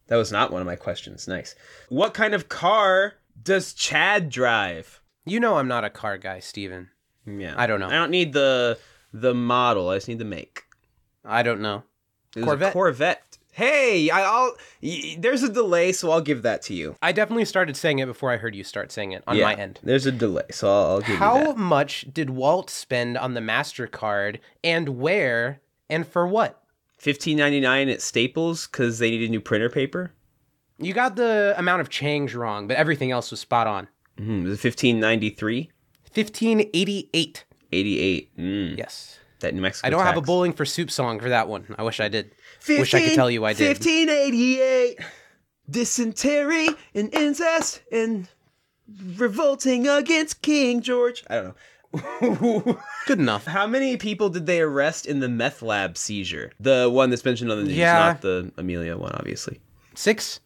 That was not one of my questions. Nice. What kind of car does Chad drive? You know I'm not a car guy, Stephen. Yeah. I don't know. I don't need the the model. I just need the make. I don't know. It was Corvette. a Corvette. Hey, I, I'll. Y- there's a delay, so I'll give that to you. I definitely started saying it before I heard you start saying it on Yeah, my end. There's a delay, so I'll, I'll give you How that. much did Walt spend on the MasterCard and where and for what? Fifteen ninety nine at Staples because they needed new printer paper. You got the amount of change wrong, but everything else was spot on. Mm-hmm. Was it fifteen ninety three? 1588. Eighty eight. Mm, Yes. that New Mexico. I don't have a bowling for soup song for that one. I wish I did. Wish I could tell you I did. 1588. Dysentery and incest and revolting against King George. I don't know. Good enough. How many people did they arrest in the meth lab seizure? The one that's mentioned on the news, Yeah. not the Amelia one, obviously. Six?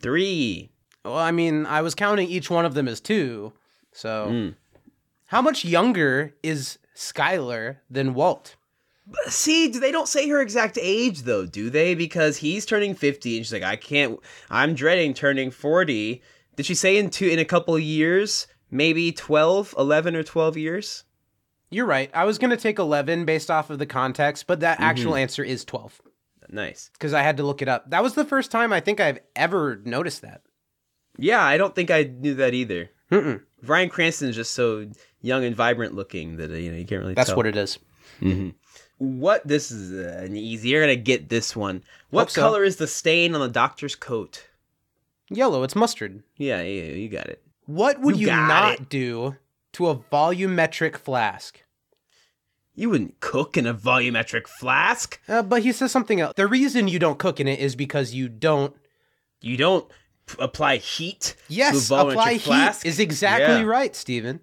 Three. Well, I mean, I was counting each one of them as two. So, Hmm. How much younger is Skylar than Walt? See, they don't say her exact age though, do they? Because he's turning 50 and she's like, I can't I'm dreading turning 40. Did she say in two in a couple years? Maybe 12, 11 or 12 years? You're right. I was going to take 11 based off of the context, but that Mm-hmm. actual answer is 12 Nice. because I had to look it up. That was the first time I think I've ever noticed that. Yeah, I don't think I knew that either. Mm-mm. Bryan Cranston is just so young and vibrant looking that uh, you know you can't really. That's tell. what it is. What this is uh, an easy. You're gonna get this one. What Hope so. color is the stain on the doctor's coat? Yellow, it's mustard. Yeah, yeah, you got it. What would You you, not it. do to a volumetric flask? You wouldn't cook in a volumetric flask. Uh, but he says something else. The reason you don't cook in it is because you don't. You don't p- apply heat. Yes, to a volumetric apply flask. heat is exactly Yeah. right, Stephen.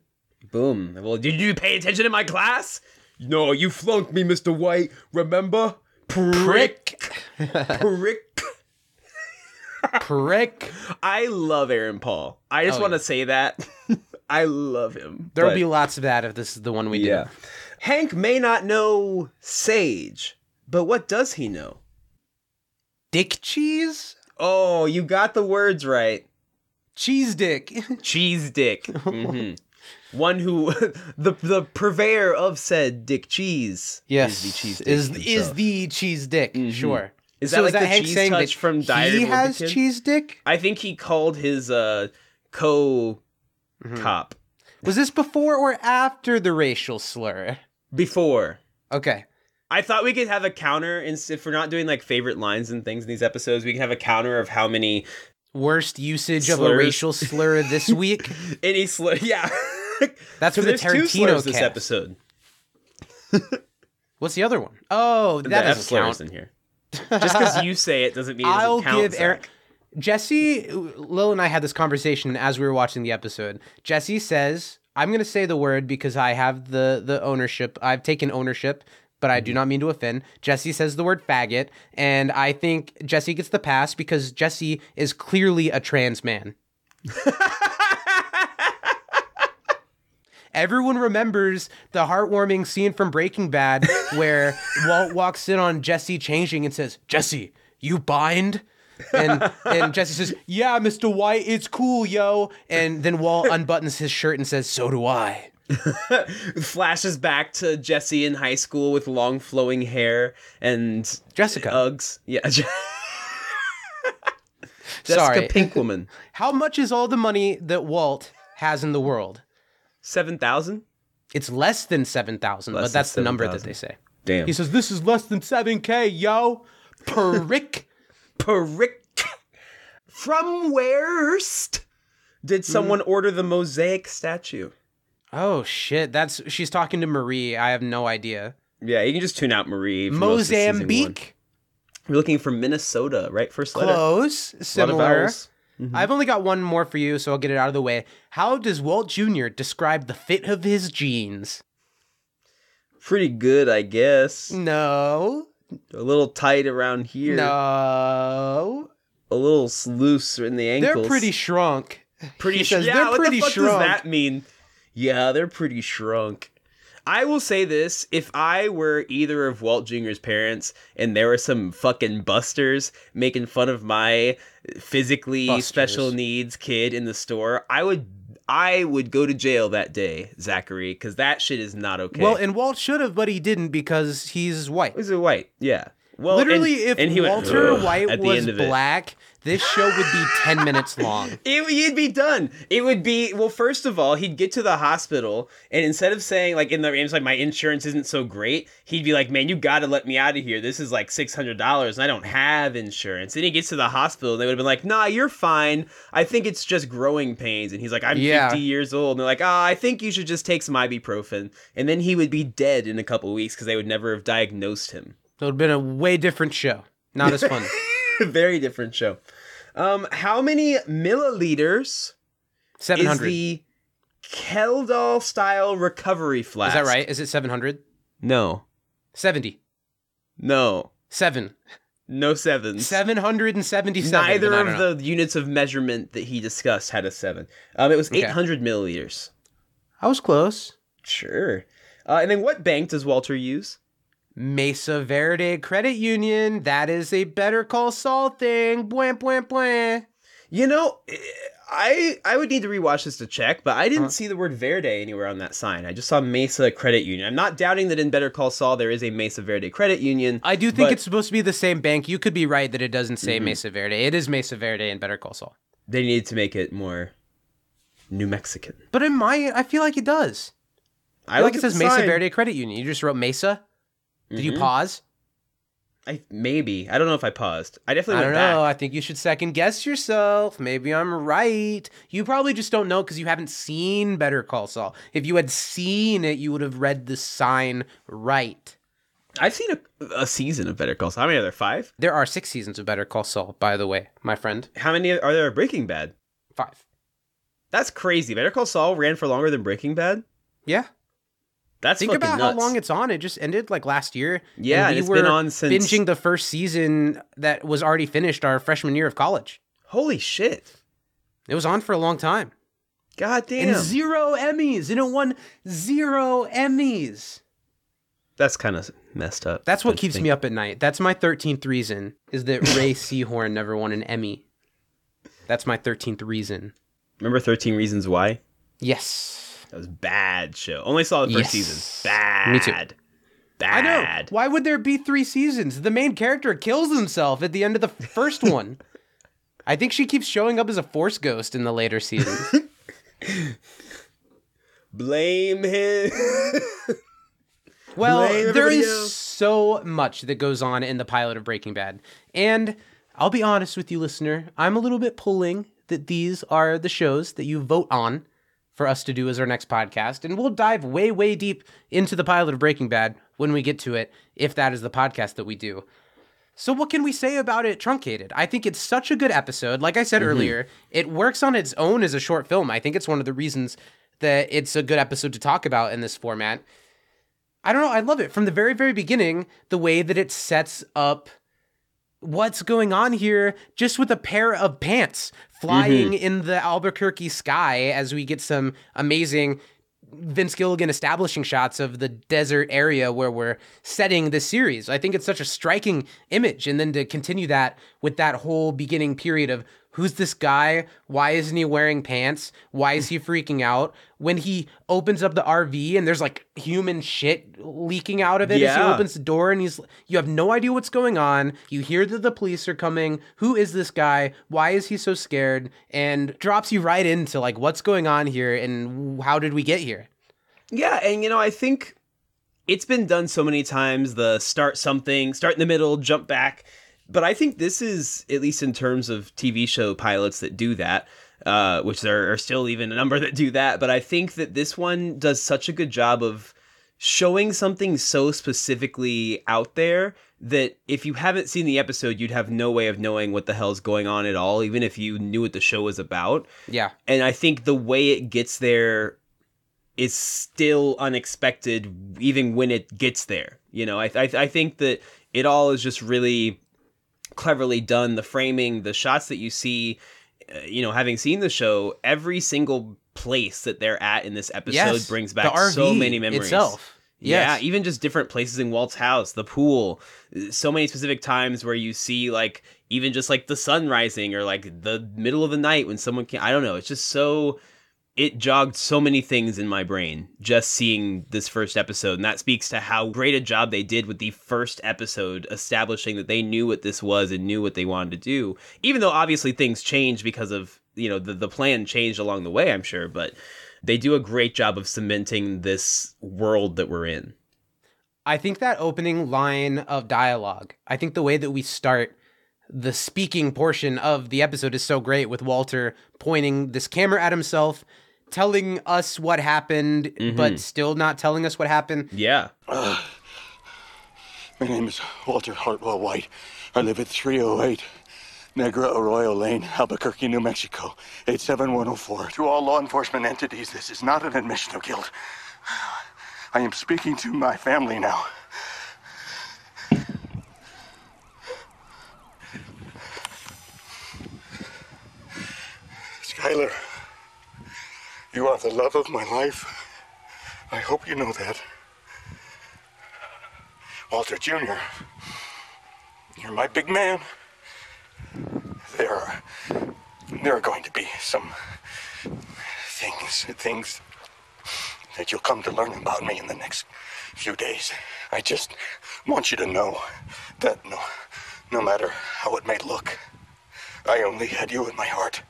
Boom. Well, did you pay attention in my class? No, you flunked me, Mr. White. Remember? Prick. Prick. Prick. I love Aaron Paul. I just Oh, want to yeah. say that. I love him. There'll but- be lots of that if this is the one we yeah. do. Hank may not know sage, but what does he know? Dick cheese? Oh, you got the words right. Cheese dick. Cheese dick. Mhm. One who the the purveyor of said dick cheese. yes. is the cheese dick is, is the cheese dick. Sure. Is so that is like that the Hank cheese saying touch from Diary he has cheese dick? I think he called his uh co Mm-hmm. cop Was this before or after the racial slur? Before. Okay. I thought we could have a counter, if we're not doing like favorite lines and things in these episodes, we can have a counter of how many Worst usage of a racial slur this week. any slur. Yeah, That's for the Tarantino slurs this episode. What's the other one? Oh, the that F doesn't slurs count. in here. Just because you say it doesn't mean it doesn't I'll count. give Eric. Jesse, Lil and I had this conversation as we were watching the episode. Jesse says, "I'm going to say the word because I have the the ownership. I've taken ownership, but I do mm-hmm. not mean to offend." Jesse says the word faggot, and I think Jesse gets the pass because Jesse is clearly a trans man. Everyone remembers the heartwarming scene from Breaking Bad where Walt walks in on Jesse changing and says, "Jesse, you bind?" And and Jesse says, "Yeah, Mr. White, it's cool, yo." And then Walt unbuttons his shirt and says, "So do I." Flashes back to Jesse in high school with long flowing hair and Jessica. Uggs. Yeah. Je- Jessica Sorry. Pinkwoman. How much is all the money that Walt has in the world? Seven thousand. It's less than 7,000, but that's than the number that they say. Damn. He says, This is less than 7K, yo. Prick. Perick. From where'st did someone mm. order the mosaic statue? Oh, shit. That's She's talking to Marie. I have no idea. Yeah, you can just tune out Marie. For most of season one. Mozambique. We're looking for Minnesota, right? First letter. Close. Lot of Similar. Mm-hmm. Mm-hmm. I've only got one more for you, so I'll get it out of the way. How does Walt Jr. describe the fit of his jeans? Pretty good, I guess. No. A little tight around here. No. A little loose in the ankles. They're pretty shrunk. pretty he sh- says yeah, they're what pretty the fuck shrunk. does that mean? Yeah, they're pretty shrunk. I will say this: if I were either of Walt Jr.'s parents, and there were some fucking busters making fun of my physically Busters. special needs kid in the store, I would, I would go to jail that day, Zachary, because that shit is not okay. Well, and Walt should have, but he didn't because he's white. He's a white, yeah. Well, Literally, and- if and went, Walter "Ugh," White was end of it. black, this show would be 10 minutes long. It, you'd be done. It would be well. First of all, he'd get to the hospital, and instead of saying like in the it's like my insurance isn't so great, he'd be like, "Man, you got to let me out of here. This is like six hundred dollars, and I don't have insurance." Then he gets to the hospital, and they would have been like, "Nah, you're fine. I think it's just growing pains." And he's like, "I'm Yeah. fifty years old," and they're like, "Ah, I think you should just take some ibuprofen." And then he would be dead in a couple weeks because they would never have diagnosed him. It would have been a way different show. Not as fun. Very different show. Um, how many milliliters? 700. is the Kjeldahl style recovery flask. Is that right? Is it 700? No. 70. No. 7. No sevens. 777. Neither of the units of measurement that he discussed had a seven. Um, it was Okay. 800 milliliters. I was close. Sure. Uh, and then what bank does Walter use? Mesa Verde Credit Union. That is a better call Saul thing. Bwah, bwah, bwah. You know, eh, I I would need to rewatch this to check, but I didn't Huh? see the word Verde anywhere on that sign. I just saw Mesa Credit Union. I'm not doubting that in Better Call Saul there is a Mesa Verde Credit Union. I do think But- Mm-hmm. it's supposed to be the same bank. You could be right that it doesn't say Mesa Verde. It is Mesa Verde and Better Call Saul. They needed to make it more New Mexican. But in my, I feel like it does. I I feel like it says Mesa sign. Verde Credit Union. You just wrote Mesa. Did you Mhm. pause? I maybe. I don't know if I paused. I definitely I don't know. back. I think you should second guess yourself. Maybe I'm right. You probably just don't know because you haven't seen Better Call Saul. If you had seen it, you would have read the sign right. I've seen a, a season of Better Call Saul. How many are there? Five? There are six seasons of Better Call Saul, by the way, my friend. How many are there of Breaking Bad? Five. That's crazy. Better Call Saul ran for longer than Breaking Bad. Yeah. That's Think about nuts. how long it's on. It just ended like last year. Yeah, we it's were been on since- binging the first season that was already finished our freshman year of college. Holy shit! It was on for a long time. God damn. And zero Emmys. And it won zero Emmys. That's kind of messed up. That's what keeps me up at night. That's my 13th reason is that Ray Seahorn never won an Emmy. That's my 13th reason. Remember Thirteen Reasons Why? Yes. That was bad show. Only saw the first Yes. season. Bad. Me too. Bad. I know. Why would there be three seasons? The main character kills himself at the end of the first one. I think she keeps showing up as a force ghost in the later seasons. blame him. Well, Blame there everybody is else. so much that goes on in the pilot of Breaking Bad. And I'll be honest with you, listener, I'm a little bit pulling that these are the shows that you vote on for us to do as our next podcast. And we'll dive way, way deep into the pilot of Breaking Bad when we get to it, if that is the podcast that we do. So, what can we say about it truncated? I think it's such a good episode. Like I said mm-hmm. earlier, it works on its own as a short film. I think it's one of the reasons that it's a good episode to talk about in this format. I don't know. I love it from the very, very beginning. The way that it sets up what's going on here, just with a pair of pants flying mm-hmm. in the Albuquerque sky, as we get some amazing Vince Gilligan establishing shots of the desert area where we're setting the series. I think it's such a striking image, and then to continue that with that whole beginning period of who's this guy? Why isn't he wearing pants? Why is he freaking out? When he opens up the RV and there's like human shit leaking out of it as he opens the door and he's you have no idea what's going on. You hear that the police are coming. Who is this guy? Why is he so scared? And drops you right into like what's going on here and how did we get here? Yeah, and you know, I think it's been done so many times the start something, start in the middle, jump back. But I think this is, at least in terms of TV show pilots that do that, uh, which there are still even a number that do that. But I think that this one does such a good job of showing something so specifically out there that if you haven't seen the episode, you'd have no way of knowing what the hell's going on at all, even if you knew what the show was about Yeah. and I think the way it gets there is still unexpected, even when it gets there. You know, I I, I think that it all is just really cleverly done. The framing, the shots that you see, uh, you know, having seen the show, every single place that they're at in this episode Yes, brings back so many memories itself. Yeah, even just different places in Walt's house, the pool, so many specific times where you see like even just like the sun rising or like the middle of the night when someone can I don't know, it's just so it jogged so many things in my brain just seeing this first episode and that speaks to how great a job they did with the first episode establishing that they knew what this was and knew what they wanted to do even though obviously things changed because of you know the, the plan changed along the way i'm sure but they do a great job of cementing this world that we're in. I think that opening line of dialogue, I think the way that we start the speaking portion of the episode is so great with Walter pointing this camera at himself, telling us what happened, but mm-hmm. still not telling us what happened. yeah My name is Walter Hartwell White. I live at 308 Negra Arroyo Lane, Albuquerque, New Mexico, 87104. To all law enforcement entities, this is not an admission of guilt. I am speaking to my family now. Skylar, you are the love of my life. I hope you know that. Walter Jr., you're my big man. There are, there are going to be some things, things that you'll come to learn about me in the next few days. I just want you to know that no, no matter how it may look, I only had you in my heart.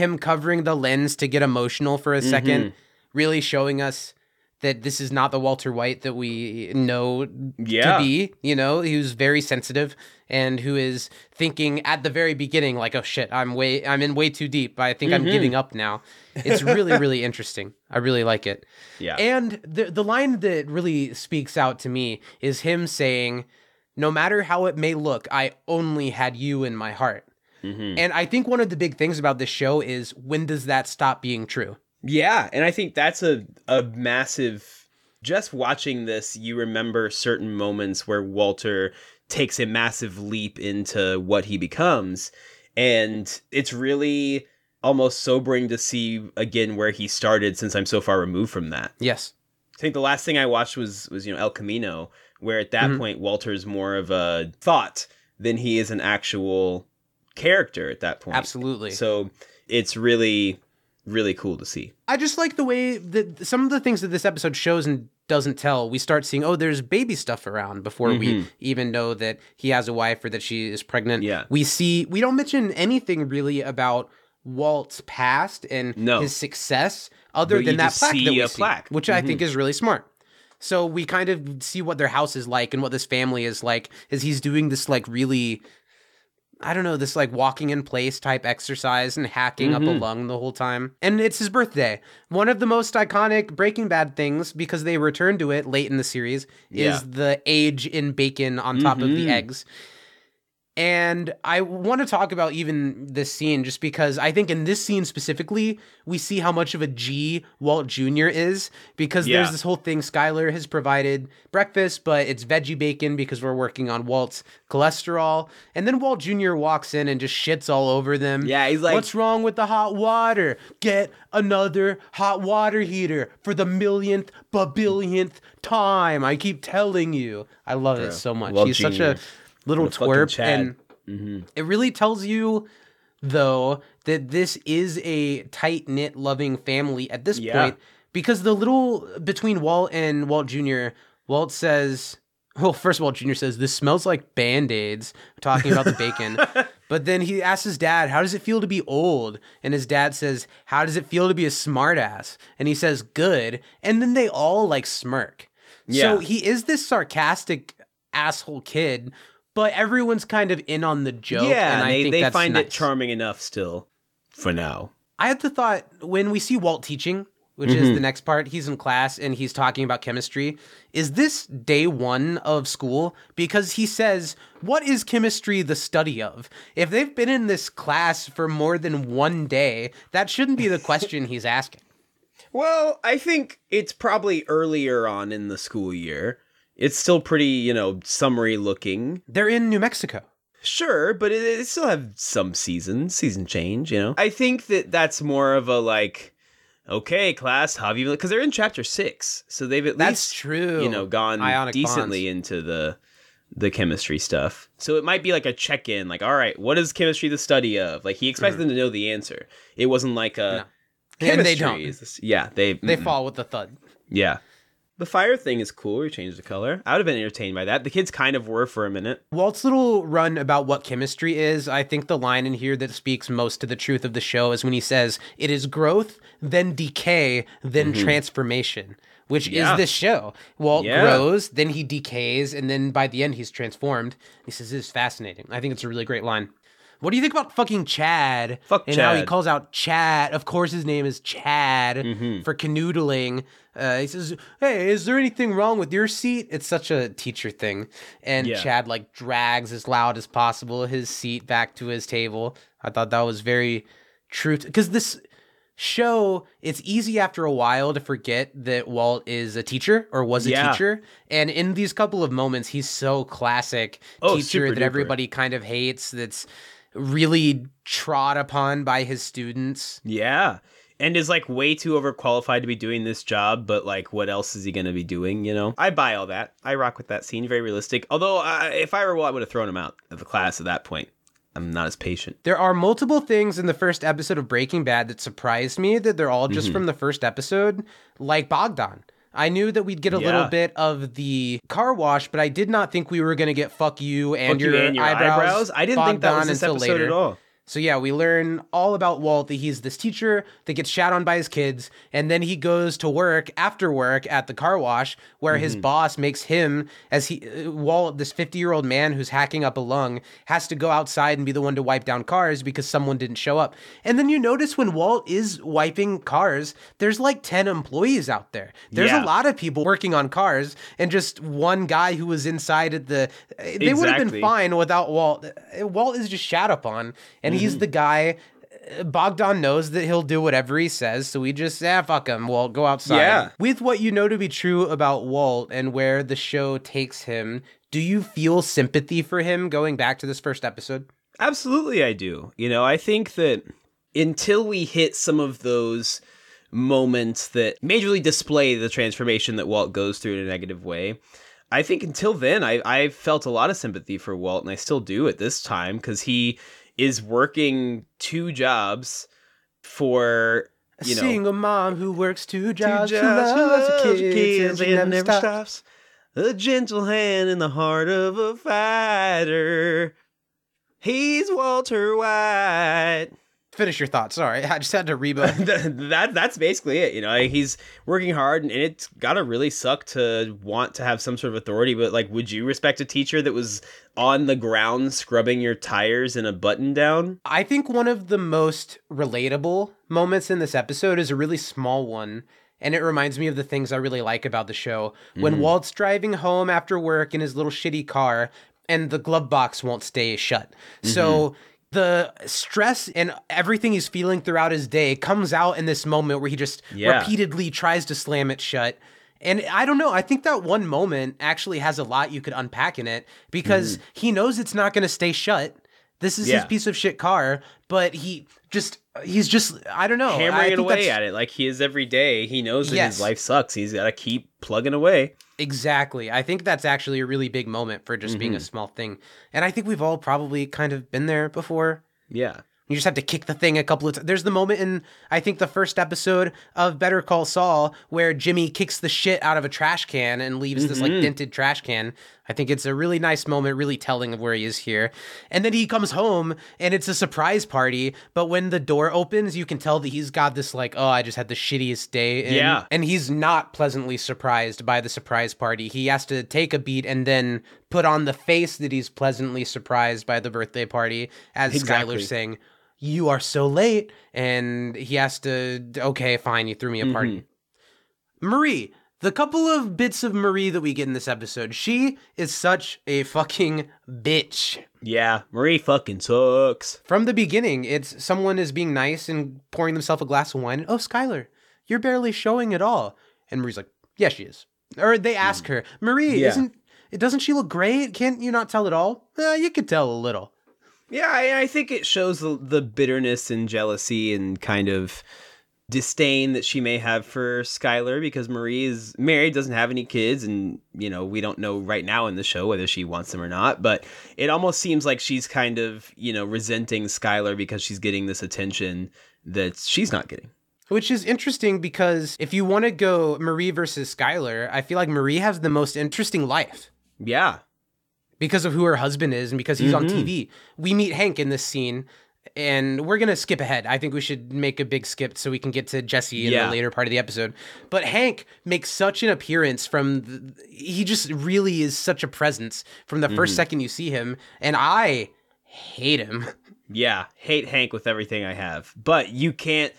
Him covering the lens to get emotional for a mm-hmm. second, really showing us that this is not the Walter White that we know Yeah. to be. You know, he was very sensitive and who is thinking at the very beginning, like, "Oh shit, I'm way, I'm in way too deep. I think I'm mm-hmm. giving up now." It's really, really interesting. I really like it. Yeah. And the the line that really speaks out to me is him saying, "No matter how it may look, I only had you in my heart." Mm-hmm. And I think one of the big things about this show is when does that stop being true? Yeah, and I think that's a a massive just watching this you remember certain moments where Walter takes a massive leap into what he becomes and it's really almost sobering to see again where he started since I'm so far removed from that. Yes. I think the last thing I watched was was you know El Camino, where at that mm-hmm. point Walter's more of a thought than he is an actual character at that point. Absolutely. So it's really really cool to see. I just like the way that some of the things that this episode shows and doesn't tell. We start seeing, oh, there's baby stuff around before we even know that he has a wife or that she is pregnant. Mm-hmm. Yeah. We see, we don't mention anything really about Walt's past and No. his success other But than that plaque see that we a see, plaque. Mm-hmm. which I think is really smart. So we kind of see what their house is like and what this family is like as he's doing this like really I don't know, this like walking in place type exercise and hacking up a Mm-hmm. lung the whole time. And it's his birthday. One of the most iconic Breaking Bad things, because they return to it late in the series, Yeah. is the age in bacon on top of the Mhm. eggs. And I want to talk about even this scene just because I think in this scene specifically, we see how much of a G Walt Jr. is because Yeah. there's this whole thing. Skylar has provided breakfast, but it's veggie bacon because we're working on Walt's cholesterol. And then Walt Jr. walks in and just shits all over them. Yeah, he's like- What's wrong with the hot water? Get another hot water heater for the millionth, billionth time. I keep telling you. I love it so much. Walt He's such a little twerp. Chad. Mm-hmm. And it really tells you, though, that this is a tight knit, loving family at this Yeah. point. Because the little between Walt and Walt Jr., Walt says, well, first of all, Jr. says, this smells like band aids, talking about the bacon. But then he asks his dad, how does it feel to be old? And his dad says, how does it feel to be a smartass? And he says, good. And then they all like smirk. Yeah. So he is this sarcastic asshole kid, but everyone's kind of in on the joke. yeah, and I they, think they find it charming enough still for now. I had the thought when we see Walt teaching, which Mm-hmm. is the next part, he's in class and he's talking about chemistry. Is this day one of school? Because he says, What is chemistry the study of? If they've been in this class for more than one day, that shouldn't be the question he's asking. Well, I think it's probably earlier on in the school year. It's still pretty, you know, summery looking. They're in New Mexico. Sure, but it, it still have some season, season change, you know. I think that that's more of a like, okay, class, how have you? Because they're in chapter six, so they've at That's least true. you know gone Ionic decently into the the chemistry stuff. So it might be like a check in, like, all right, what is chemistry the study of? Like he expects them to know the answer. It wasn't like a Mm-hmm. No. And they chemistry don't. is this- yeah, they They mm-mm. fall with the thud. Yeah. The fire thing is cool. We changed the color. I would have been entertained by that. The kids kind of were for a minute. Walt's little run about what chemistry is, I think the line in here that speaks most to the truth of the show is when he says, It is growth, then decay, then transformation, which Mm-hmm. Yeah. is this show. Walt Yeah. grows, then he decays, and then by the end he's transformed. He says, This is fascinating. I think it's a really great line. What do you think about fucking Chad? Fuck and how he calls out Chad. Of course, his name is Chad Mm-hmm. for canoodling. Uh, he says, "Hey, is there anything wrong with your seat?" It's such a teacher thing. And Yeah. Chad like drags as loud as possible his seat back to his table. I thought that was very true because this show it's easy after a while to forget that Walt is a teacher or was a Yeah. teacher and in these couple of moments he's so classic Oh, teacher that duper. everybody kind of hates that's really trod upon by his students Yeah. And is like way too overqualified to be doing this job, but like, what else is he going to be doing? You know, I buy all that. I rock with that scene. Very realistic. Although, uh, if I were Walt, I would have thrown him out of the class at that point. I'm not as patient. There are multiple things in the first episode of Breaking Bad that surprised me that they're all just from the first episode, like Bogdan. I knew that we'd get a little bit of the car wash, but I did not think we were going to get fuck you and, Fuck you your, and your eyebrows. eyebrows. I didn't think that was this episode later. at all. So yeah, we learn all about Walt that he's this teacher that gets shat on by his kids, and then he goes to work after work at the car wash where his Mm-hmm. boss makes him as he uh, Walt, this 50-year-old man who's hacking up a lung, has to go outside and be the one to wipe down cars because someone didn't show up. And then you notice when Walt is wiping cars, there's like 10 employees out there. There's Yeah. a lot of people working on cars and just one guy who was inside at the they would have been fine without Walt. Uh, Walt is just shat upon, and he's Mm-hmm. the guy. uh, Bogdan knows that he'll do whatever he says, so we just, ah, fuck him. Walt, go outside. Yeah. With what you know to be true about Walt and where the show takes him, do you feel sympathy for him going back to this first episode? Absolutely, I do. You know, I think that until we hit some of those moments that majorly display the transformation that Walt goes through in a negative way, I think until then, I I felt a lot of sympathy for Walt, and I still do at this time because he is working two jobs for you know, Seeing a mom who works two two jobs, jobs, who loves her kids, and and never stops. A gentle hand in the heart of a fighter. He's Walter White. Finish your thoughts. Sorry, I just had to reboot. that that's basically it. You know, like, he's working hard, and it's gotta really suck to want to have some sort of authority. But like, would you respect a teacher that was on the ground scrubbing your tires in a button down? I think one of the most relatable moments in this episode is a really small one. And it reminds me of the things I really like about the show. When mm-hmm. Walt's driving home after work in his little shitty car and the glove box won't stay shut. So mm-hmm. The stress and everything he's feeling throughout his day comes out in this moment where he just Yeah. repeatedly tries to slam it shut. And I don't know, I think that one moment actually has a lot you could unpack in it because mm-hmm. he knows it's not going to stay shut. This is his piece of shit car, but he just he's just I don't know. Hammering away at it like he is every day. He knows that Yes. his life sucks. He's got to keep plugging away. Exactly. I think that's actually a really big moment for just Mm-hmm. being a small thing. And I think we've all probably kind of been there before. Yeah. You just have to kick the thing a couple of times. There's the moment in, I think, the first episode of Better Call Saul where Jimmy kicks the shit out of a trash can and leaves this Mm-hmm. like dented trash can. I think it's a really nice moment, really telling of where he is here. And then he comes home and it's a surprise party. But when the door opens, you can tell that he's got this like, oh, I just had the shittiest day. And, Yeah. And he's not pleasantly surprised by the surprise party. He has to take a beat and then put on the face that he's pleasantly surprised by the birthday party as Exactly. Skylar's saying, you are so late and he has to okay fine you threw me a Mm-hmm. party marie the couple of bits of marie that we get in this episode she is such a fucking bitch Yeah. Marie fucking sucks. from the beginning it's someone is being nice and pouring themselves a glass of wine oh skylar you're barely showing at all and marie's like yeah she is or they ask her marie. Yeah. isn't it? doesn't she look great can't you not tell at all uh, you could tell a little Yeah, I, I think it shows the, the bitterness and jealousy and kind of disdain that she may have for Skylar because Marie is married, doesn't have any kids, and you know we don't know right now in the show whether she wants them or not. But it almost seems like she's kind of you know resenting Skylar because she's getting this attention that she's not getting. Which is interesting because if you want to go Marie versus Skylar, I feel like Marie has the most interesting life Yeah, because of who her husband is and because he's on mm-hmm. TV. We meet Hank in this scene and we're going to skip ahead. I think we should make a big skip so we can get to Jesse in Yeah. the later part of the episode. But Hank makes such an appearance from the, he just really is such a presence from the 1st mm-hmm. second you see him and I hate him. yeah. Hate Hank with everything I have, but you can't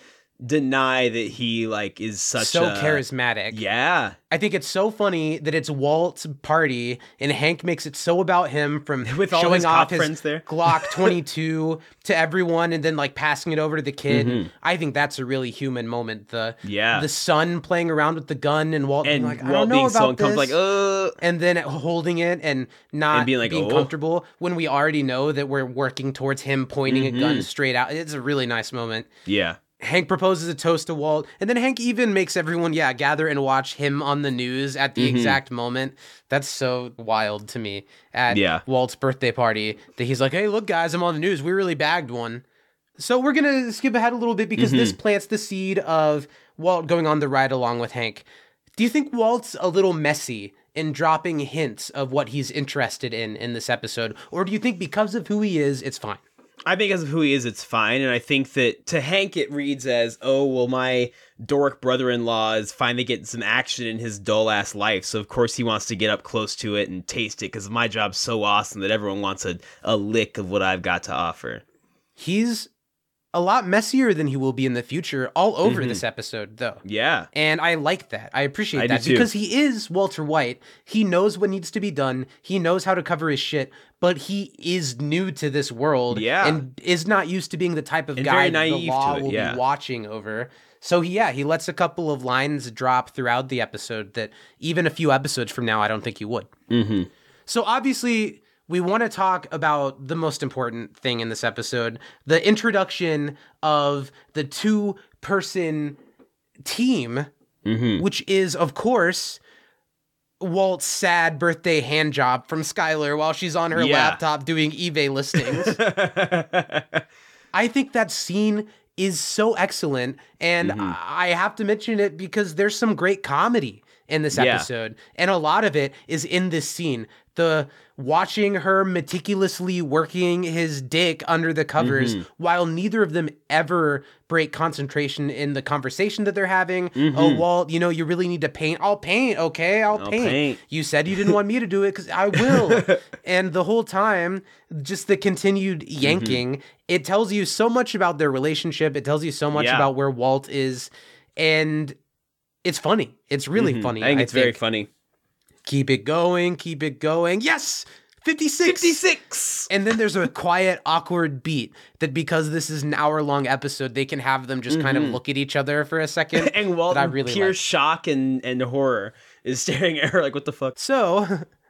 deny that he like is such so a charismatic. Yeah, I think it's so funny that it's Walt's party and Hank makes it so about him from With all showing his off his friends there. Glock 22 to everyone and then like passing it over to the kid. Mm-hmm. I think that's a really human moment. The Yeah. the son playing around with the gun and Walt and being like, I Walt don't know being about so uncomfortable, this. like, uh, and then holding it and not And being like, "Oh." comfortable when we already know that we're working towards him pointing a Mm-hmm. gun straight out. It's a really nice moment. yeah, Hank proposes a toast to Walt, and then Hank even makes everyone, yeah, gather and watch him on the news at Mm-hmm. the exact moment. That's so wild to me at Yeah. Walt's birthday party that he's like, hey, look, guys, I'm on the news. We really bagged one. So we're going to skip ahead a little bit because Mm-hmm. this plants the seed of Walt going on the ride along with Hank. Do you think Walt's a little messy in dropping hints of what he's interested in in this episode? Or do you think because of who he is, it's fine? I think as of who he is, it's fine. And I think that to Hank, it reads as, oh, well, my dork brother in law is finally getting some action in his dull ass life. So, of course, he wants to get up close to it and taste it because my job's so awesome that everyone wants a, a lick of what I've got to offer. He's a lot messier than he will be in the future all over this episode, though. Yeah. And I like that. I appreciate I that because he is Walter White. He knows what needs to be done. He knows how to cover his shit, but he is new to this world Yeah. and is not used to being the type of And guy that the law it, will yeah. be watching over. So he, yeah, he lets a couple of lines drop throughout the episode that even a few episodes from now, I don't think he would. Mm-hmm. So obviously, we want to talk about the most important thing in this episode the introduction of the two person team, Mm-hmm. which is, of course, Walt's sad birthday hand job from Skylar while she's on her Yeah. laptop doing eBay listings. I think that scene is so excellent. And Mm-hmm. I have to mention it because there's some great comedy in this Yeah. episode. And a lot of it is in this scene. The watching her meticulously working his dick under the covers Mm-hmm. while neither of them ever break concentration in the conversation that they're having. Mm-hmm. Oh, Walt, you know, you really need to paint. I'll paint, okay? I'll, paint. paint. You said you didn't want me to do it because I will. and the whole time, just the continued Mm-hmm. yanking, it tells you so much about their relationship. It tells you so much Yeah. about where Walt is. And it's funny. It's really funny. Mm-hmm. I think it's very funny. Keep it going. Keep it going. Yes. 56. 56. And then there's a quiet, awkward beat that because this is an hour long episode, they can have them just kind of look at each other for a second. Mm-hmm. And Walt, I really pure like. shock and, and horror, is staring at her like, what the fuck? So,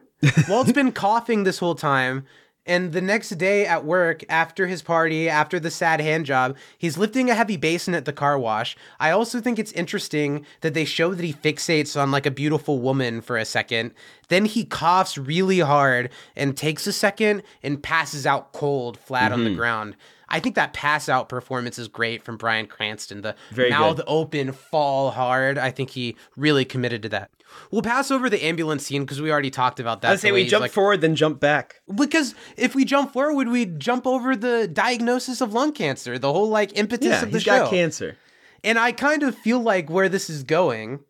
Walt's been coughing this whole time. And the next day at work, after his party, after the sad hand job, he's lifting a heavy basin at the car wash. I also think it's interesting that they show that he fixates on like a beautiful woman for a second. Then he coughs really hard and takes a second and passes out cold, flat Mm-hmm. on the ground. I think that pass out performance is great from Bryan Cranston. The Very mouth good. open, fall hard. I think he really committed to that. We'll pass over the ambulance scene because we already talked about that. I say we jump like- forward, then jump back. because if we jump forward, we jump over the diagnosis of lung cancer, the whole like impetus Yeah, of the he's show. got cancer. And I kind of feel like where this is going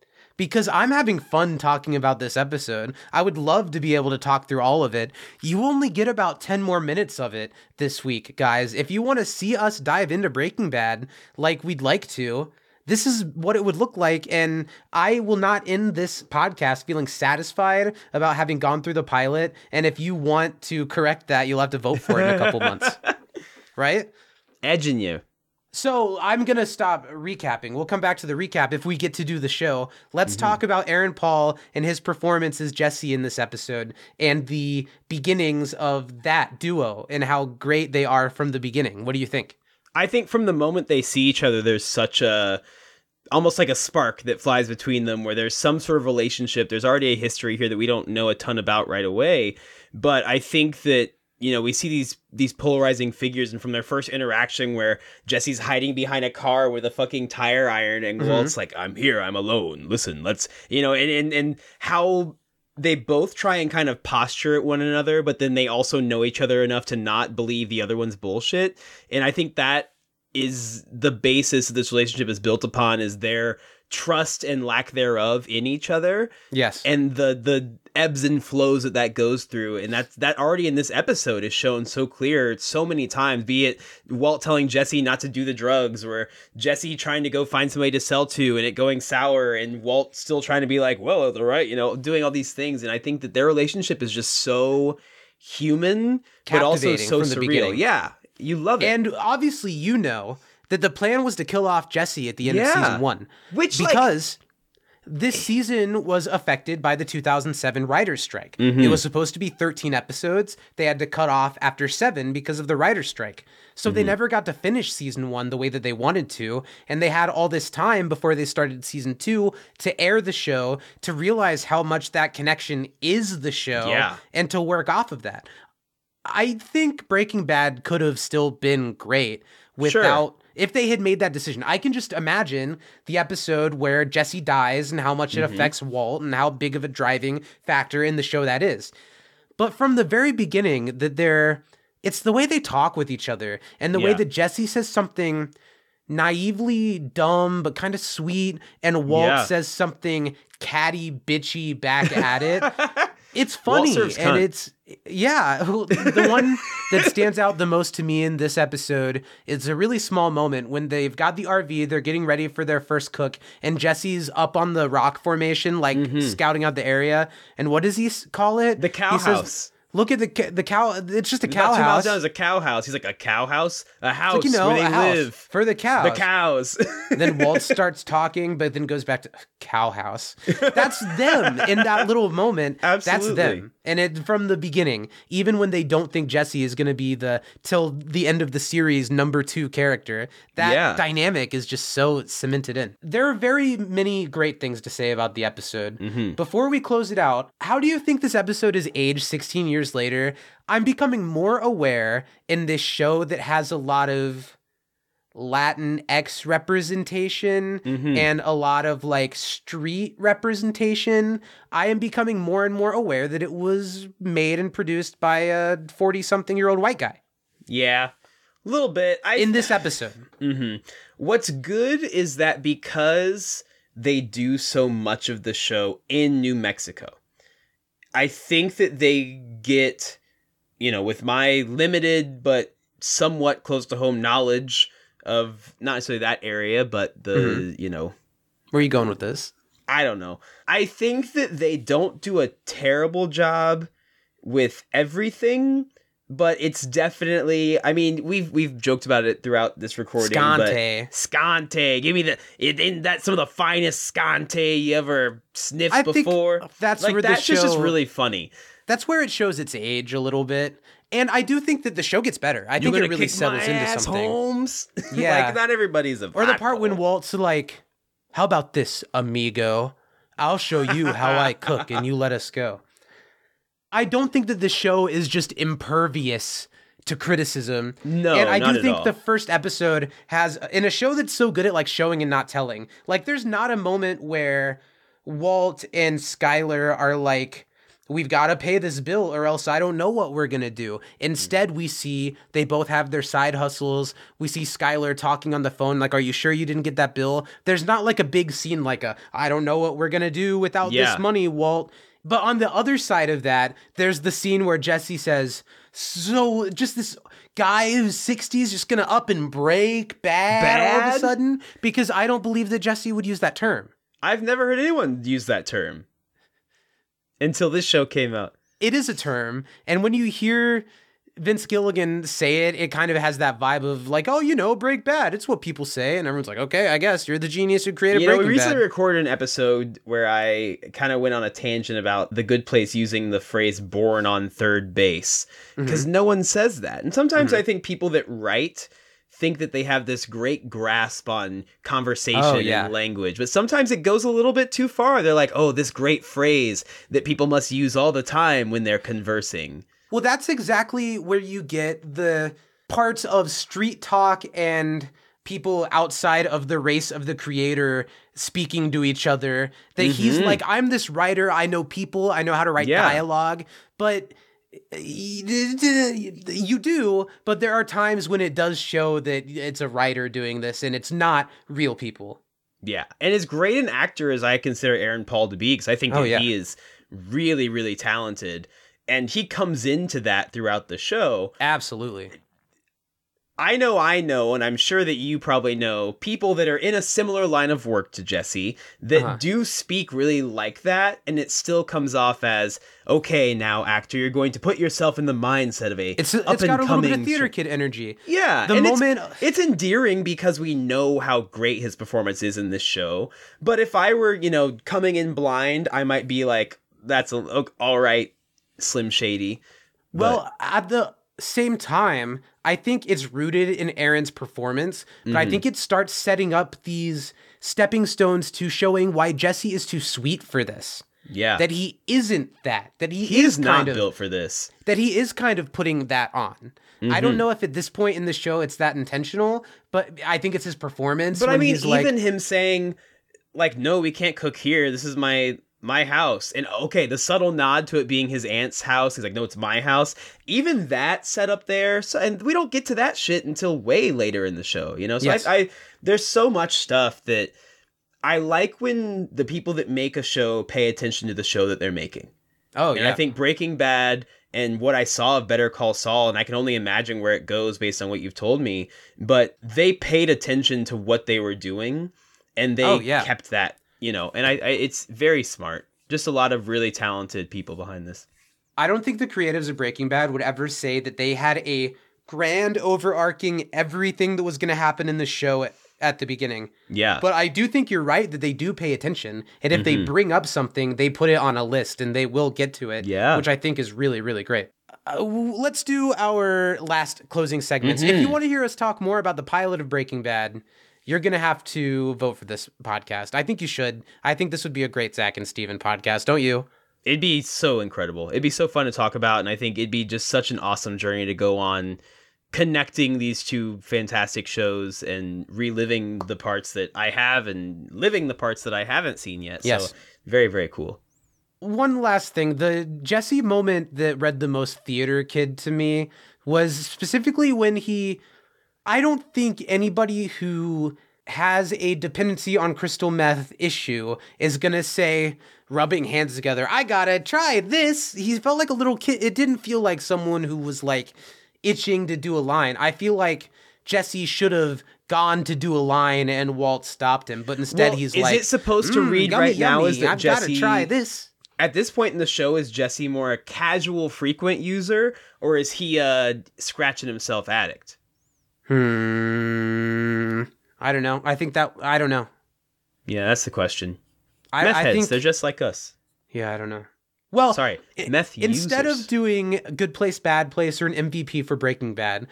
because I'm having fun talking about this episode. I would love to be able to talk through all of it. You only get about 10 more minutes of it this week, guys. If you want to see us dive into Breaking Bad like we'd like to, this is what it would look like. And I will not end this podcast feeling satisfied about having gone through the pilot. And if you want to correct that, you'll have to vote for it in a couple months. Right? Edging you. So I'm gonna stop recapping. We'll come back to the recap if we get to do the show. Let's mm-hmm. talk about Aaron Paul and his performance as Jesse in this episode and the beginnings of that duo and how great they are from the beginning. What do you think? I think from the moment they see each other, there's such a almost like a spark that flies between them where there's some sort of relationship. There's already a history here that we don't know a ton about right away. But I think that, you know, we see these these polarizing figures and from their first interaction where Jesse's hiding behind a car with a fucking tire iron and mm-hmm. Walt's like, I'm here, I'm alone. Listen, let's you know, and and, and how they both try and kind of posture at one another, but then they also know each other enough to not believe the other one's bullshit. And I think that is the basis that this relationship is built upon is their trust and lack thereof in each other Yes. and the the ebbs and flows that that goes through and that's that already in this episode is shown so clear so many times be it walt telling jesse not to do the drugs or jesse trying to go find somebody to sell to and it going sour and walt still trying to be like well they're right you know doing all these things and i think that their relationship is just so human but also so surreal beginning. yeah you love it and obviously you know that the plan was to kill off Jesse at the end of season one. Which, like- because this season was affected by the 2007 writer's strike. Mm-hmm. It was supposed to be 13 episodes. They had to cut off after seven because of the writer's strike. So Mm-hmm. they never got to finish season one the way that they wanted to. And they had all this time before they started season two to air the show to realize how much that connection is the show Yeah. and to work off of that. I think Breaking Bad could have still been great without if they had made that decision. I can just imagine the episode where Jesse dies and how much it mm-hmm. affects Walt and how big of a driving factor in the show that is. But from the very beginning, that they're it's the way they talk with each other and the way that Jesse says something naively dumb but kind of sweet and Walt Yeah. says something catty bitchy back at it. It's funny and cunt. it's yeah, the one that stands out the most to me in this episode is a really small moment when they've got the RV, they're getting ready for their first cook, and Jesse's up on the rock formation, like scouting out the area. And what does he call it? Mm-hmm. The cow He says, house. Look at the the cow. It's just a About cow two miles house. down is a cow house. He's like a cow house, a house Like, you know, where they live. for the cows. The cows. then Walt starts talking, but then goes back to cow house. That's them in that little moment. Absolutely. That's them. And it from the beginning, even when they don't think Jesse is going to be the till the end of the series number two character, that Yeah. dynamic is just so cemented in. There are very many great things to say about the episode. Mm-hmm. Before we close it out, how do you think this episode is aged 16 years later? I'm becoming more aware in this show that has a lot of Latin X representation Mm-hmm. and a lot of like street representation, I am becoming more and more aware that it was made and produced by a 40 something year old white guy Yeah, a little bit. I in this episode. hmm What's good is that because they do so much of the show in New Mexico, I think that they get, you know, with my limited but somewhat close to home knowledge of not necessarily that area, but the, mm-hmm. you know, Where are you going with this? I don't know. I think that they don't do a terrible job with everything, but it's definitely. I mean, we've we've joked about it throughout this recording. Scante. but Scante, give me the. It, in that some of the finest Scante you ever sniffed I before. that's like where the that's just, just really funny. That's where it shows its age a little bit. And I do think that the show gets better. I You're think it really settles into ass, something. Holmes. Yeah. like not everybody's a. Or the part when. Walt's like, How about this, amigo? I'll show you how I cook and you let us go. I don't think that the show is just impervious to criticism. No, and I do think all. the first episode has in a show that's so good at like showing and not telling. Like there's not a moment where Walt and Skylar are like we've got to pay this bill or else I don't know what we're going to do. Instead, we see they both have their side hustles. We see Skylar talking on the phone like are you sure you didn't get that bill? There's not like a big scene like a I don't know what we're going to do without Yeah. this money, Walt. But on the other side of that, there's the scene where Jesse says, "So just this guy who's 60 is just gonna up and break bad, all of a sudden?" Because I don't believe that Jesse would use that term. I've never heard anyone use that term until this show came out. It is a term, and when you hear Vince Gilligan say it, it kind of has that vibe of like, "Oh, you know, break bad." It's what people say, and everyone's like, "Okay, I guess you're the genius who created You know, we recently Bad." recorded an episode where I kind of went on a tangent about the good place using the phrase born on third base Mm-hmm. because no one says that. And sometimes I think people that write think that they have this great grasp on conversation Oh, yeah. and language, but sometimes it goes a little bit too far. They're like, oh, this great phrase that people must use all the time when they're conversing. Well, that's exactly where you get the parts of street talk and people outside of the race of the creator speaking to each other. That he's mm-hmm. like, I'm this writer, I know people, I know how to write Yeah. dialogue, but you do, but there are times when it does show that it's a writer doing this and it's not real people. Yeah, and as great an actor as I consider Aaron Paul to be, because I think Oh, yeah. he is really, really talented, and he comes into that throughout the show. Absolutely. I know, I know, and I'm sure that you probably know people that are in a similar line of work to Jesse that Uh-huh. do speak really like that, and it still comes off as okay. Now, actor, you're going to put yourself in the mindset of a It's up it's and got a little bit of coming theater kid energy. yeah, The and it's- moment- it's, endearing because we know how great his performance is in this show. But if I were, you know, coming in blind, I might be like, "That's a, all right, Slim Shady." Well, at the same time, I think it's rooted in Aaron's performance, but Mm-hmm. I think it starts setting up these stepping stones to showing why Jesse is too sweet for this. Yeah, That he isn't that. That he, he is is not of built for this. that he is kind of putting that on. I Mm-hmm. don't know if at this point in the show it's that intentional, but I think it's his performance. But I mean, he's like, even him saying, "Like, no, we can't cook here. This is my." My house, and okay, the subtle nod to it being his aunt's house. He's like, "No, it's my house." Even that set up there, so and we don't get to that shit until way later in the show. You know, so Yes. I, I there's so much stuff that I like when the people that make a show pay attention to the show that they're making. oh And yeah, I think Breaking Bad and what I saw of Better Call Saul, and I can only imagine where it goes based on what you've told me, but they paid attention to what they were doing and they Oh, yeah. kept that, you know, and I, I it's very smart. Just a lot of really talented people behind this. I don't think the creatives of Breaking Bad would ever say that they had a grand overarching everything that was going to happen in the show at, at the beginning. Yeah. But I do think you're right that they do pay attention. And if they Mm-hmm. bring up something, they put it on a list and they will get to it. Yeah. Which I think is really, really great. Uh, let's do our last closing segments. If you Mm-hmm. want to hear us talk more about the pilot of Breaking Bad, you're going to have to vote for this podcast. I think you should. I think this would be a great Zach and Stephen podcast, don't you? It'd be so incredible. It'd be so fun to talk about, and I think it'd be just such an awesome journey to go on connecting these two fantastic shows and reliving the parts that I have and living the parts that I haven't seen yet. Yes. So very, very cool. One last thing, the Jesse moment that read the most theater kid to me was specifically when he I don't think anybody who has a dependency on crystal meth issue is going to say rubbing hands together, I got to try this. He felt like a little kid. It didn't feel like someone who was like itching to do a line. I feel like Jesse should have gone to do a line and Walt stopped him, but instead Well, he's is like Is it supposed to "Mm, read yummy, right now yummy. is that I've Jesse got to try this. At this point in the show, is Jesse more a casual, frequent user, or is he a scratching himself addict? Hmm. I don't know. I think that I don't know. Yeah, that's the question. I, Meth I heads, think they're just like us. yeah. I don't know. Well, Sorry, meth instead users. of doing good place, bad place, or an MVP for Breaking Bad,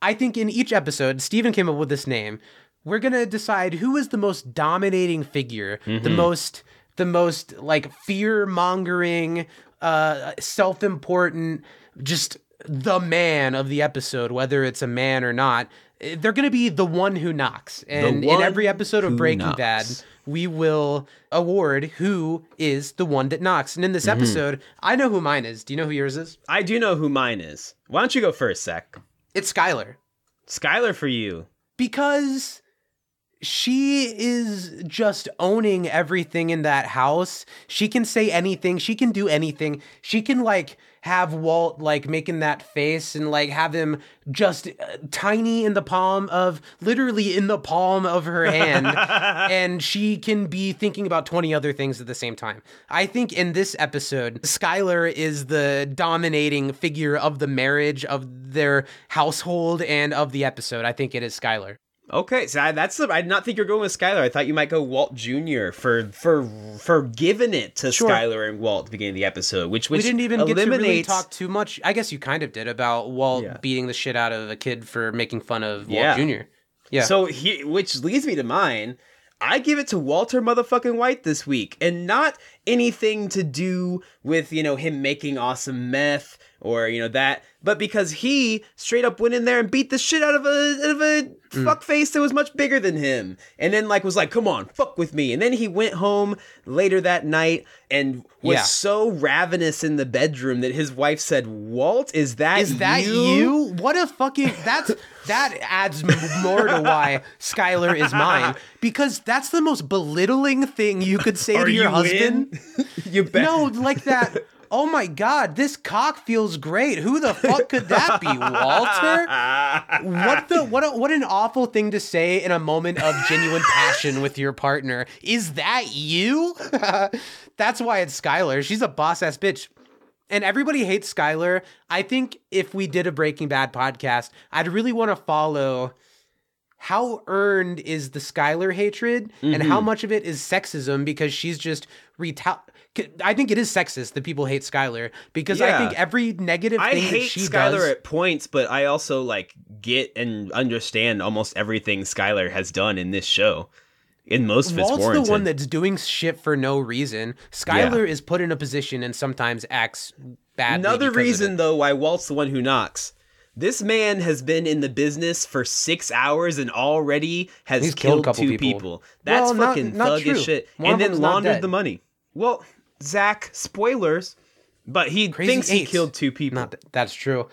I think in each episode, Stephen came up with this name. We're gonna decide who is the most dominating figure, the Mm-hmm. most, the most like fear mongering, uh, self important, just the man of the episode, whether it's a man or not. Eh, They're gonna be the one who knocks, and in every episode of Breaking knocks. Bad, we will award who is the one that knocks. And in Mm-hmm. this episode, I know who mine is. Do you know who yours is? I do know who mine is. Why don't you go first, Zach? It's Skylar. Skylar for you. Because she is just owning everything in that house. She can say anything, she can do anything. She can like have Walt like making that face and like have him just uh, tiny in the palm of literally in the palm of her hand and she can be thinking about 20 other things at the same time. I think in this episode Skylar is the dominating figure of the marriage of their household and of the episode. I think it is Skylar. Okay, so I, that's the, I did not think you were going with Skylar. I thought you might go Walt Jr. for for for giving it to Sure. Skylar and Walt at the beginning of the episode, which which we didn't even get to really eliminates talk too much. I guess you kind of did about Walt Yeah. beating the shit out of a kid for making fun of Yeah. Walt Jr. Yeah. So he, which leads me to mine. I give it to Walter motherfucking White this week, and not anything to do with you know him making awesome meth or you know that, but because he straight up went in there and beat the shit out of a out of a Mm. fuck face that was much bigger than him, and then like was like, "Come on, fuck with me," and then he went home later that night and was Yeah. so ravenous in the bedroom that his wife said, "Walt, is that is that you? What a fucking that's that adds more to why Skylar is mine because that's the most belittling thing you could say Are to your you husband. you bet. No, like that. Oh my god, this cock feels great. Who the fuck could that be, Walter? What the what a, what an awful thing to say in a moment of genuine passion with your partner. Is that you? That's why it's Skylar. She's a boss ass bitch. And everybody hates Skylar. I think if we did a Breaking Bad podcast, I'd really want to follow how earned is the Skylar hatred and how mm-hmm. much of it is sexism because she's just retal. I think it is sexist that people hate Skylar because I think every negative I thing that hate she Skylar does. at points, but I also like get and understand almost everything Skylar has done in this show. In most of it's Walt's warranted. the one that's doing shit for no reason. Skylar is put in a position and sometimes acts badly. Another reason though why Walt's the one who knocks. This man has been in the business for six hours and already has He's killed killed, two people. people. That's Well, fucking not thug true. as shit. One and then laundered the money. Well, Zach, spoilers, but he Crazy thinks he killed two people. Not th- that's true.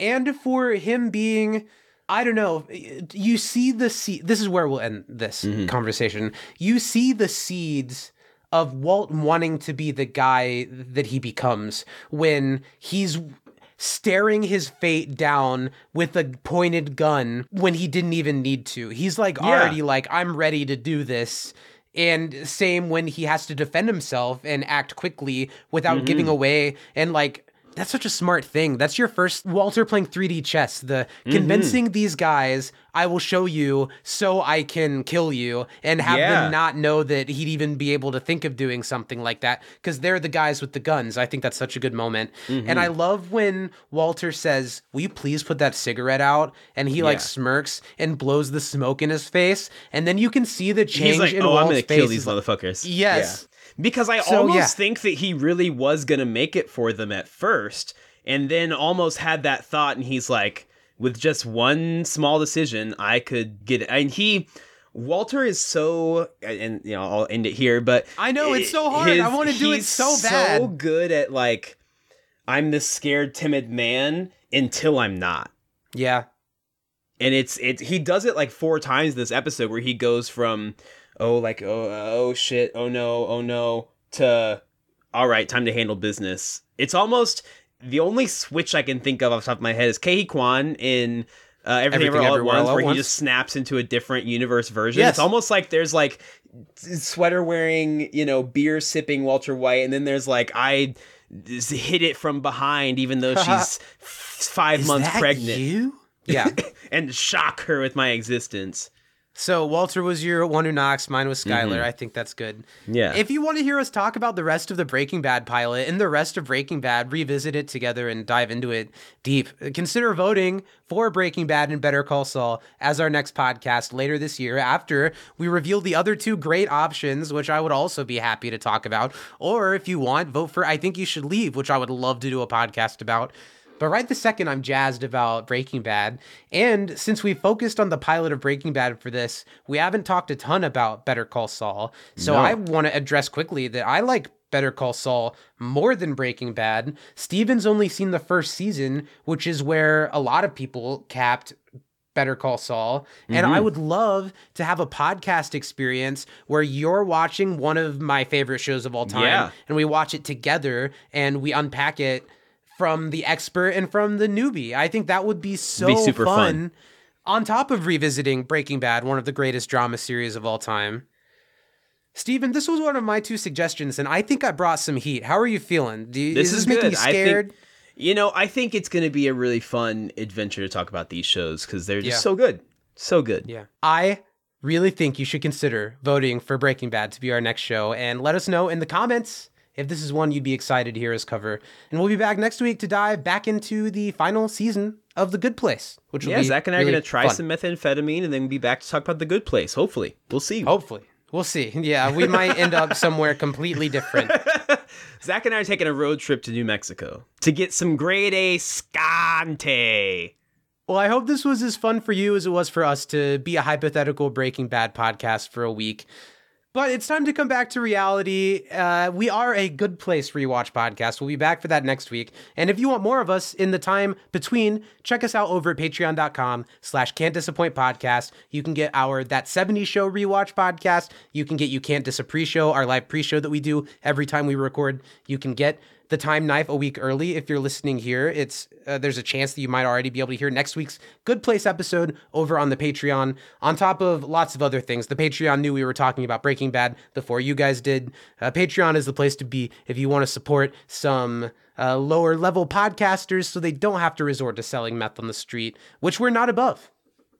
And for him being, I don't know, you see the seed. This is where we'll end this Mm-hmm. conversation. You see the seeds of Walt wanting to be the guy that he becomes when he's staring his fate down with a pointed gun when he didn't even need to. He's like already like I'm ready to do this. And same when he has to defend himself and act quickly without giving Mm-hmm. away and like that's such a smart thing. That's your first Walter playing 3D chess. The Mm-hmm. convincing these guys, I will show you so I can kill you and have Yeah. them not know that he'd even be able to think of doing something like that because they're the guys with the guns. I think that's such a good moment. Mm-hmm. And I love when Walter says, Will you please put that cigarette out? And he like smirks and blows the smoke in his face. And then you can see the change He's like, in oh, Walt's I'm gonna face. kill these motherfuckers. Yes. Yeah. Because I So, almost yeah. think that he really was gonna make it for them at first, and then almost had that thought, and he's like, with just one small decision, I could get it. And he, Walter is so, and you know, I'll end it here, but I know, it's so hard. I wanna do it he's so So good at like, I'm this scared, timid man until I'm not. Yeah. and it's it he does it like four times this episode where he goes from oh like oh oh shit oh no oh no to all right time to handle business it's almost the only switch i can think of off the top of my head is Ke Huy Quan in uh, everything, Everything Ever all Everywhere at once where Once. he just snaps into a different universe version Yes. it's almost like there's like sweater wearing you know beer sipping walter white and then there's like I hit it from behind even though she's f- five months pregnant You? Yeah. and shock her with my existence. So Walter was your one who knocks. Mine was Skylar. Mhm. I think that's good. Yeah. If you want to hear us talk about the rest of the Breaking Bad pilot and the rest of Breaking Bad, revisit it together and dive into it deep. Consider voting for Breaking Bad and Better Call Saul as our next podcast later this year after we reveal the other two great options, which I would also be happy to talk about. Or if you want, vote for I Think You Should Leave, which I would love to do a podcast about. But right the second, I'm jazzed about Breaking Bad. And since we focused on the pilot of Breaking Bad for this, we haven't talked a ton about Better Call Saul. So No. I want to address quickly that I like Better Call Saul more than Breaking Bad. Stephen's only seen the first season, which is where a lot of people capped Better Call Saul. And Mm-hmm. I would love to have a podcast experience where you're watching one of my favorite shows of all time Yeah. and we watch it together and we unpack it from the expert and from the newbie. I think that would be so Be super fun. fun. On top of revisiting Breaking Bad, one of the greatest drama series of all time. Stephen, this was one of my two suggestions, and I think I brought some heat. How are you feeling? Do you, This is is making good. you I think- scared? You know, I think it's going to be a really fun adventure to talk about these shows because they're just Yeah. so good. So good. Yeah. I really think you should consider voting for Breaking Bad to be our next show and let us know in the comments if this is one you'd be excited to hear us cover. And we'll be back next week to dive back into the final season of The Good Place, which will Yeah, Zach and I are going to try fun. some methamphetamine and then be back to talk about the good place. Hopefully. We'll see. Hopefully. We'll see. Yeah, we might end up somewhere completely different. Zach and I are taking a road trip to New Mexico to get some grade A scante. Well, I hope this was as fun for you as it was for us to be a hypothetical Breaking Bad podcast for a week. But it's time to come back to reality. Uh, we are a good place rewatch podcast. We'll be back for that next week. And if you want more of us in the time between, check us out over at patreon.com slash can't disappoint podcast. You can get our That 70 Show rewatch podcast. You can get You Can't Diss a Pre-Show, our live pre-show that we do every time we record. You can get the time knife a week early if you're listening here it's uh, there's a chance that you might already be able to hear next week's good place episode over on the patreon on top of lots of other things the patreon knew we were talking about breaking bad before you guys did uh, patreon is the place to be if you want to support some uh, lower level podcasters so they don't have to resort to selling meth on the street which we're not above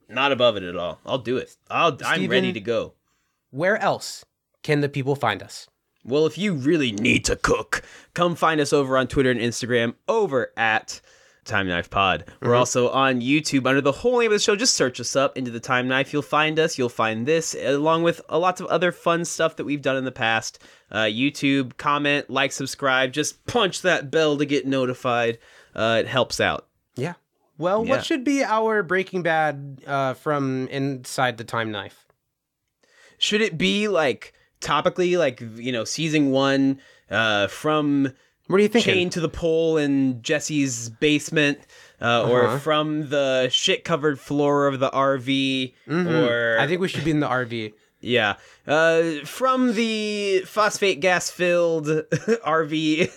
Not above it at all. I'll do it. I'll, I'm ready to go. where else can the people find us Well, if you really need to cook, come find us over on Twitter and Instagram over at Time Knife Pod. We're also on YouTube under the whole name of the show. Just search us up into the Time Knife. You'll find us. You'll find this, along with a lots of other fun stuff that we've done in the past. Uh, YouTube, comment, like, subscribe. Just punch that bell to get notified. Uh, it helps out. yeah well Yeah. what should be our breaking bad uh, from inside the time knife Should it be like topically, like you know, season one uh, from what are you thinking chained to the pole in Jesse's basement, uh, Uh-huh. or from the shit covered floor of the RV, or Mm-hmm. I think we should be in the RV. yeah, uh, from the phosphate gas filled RV.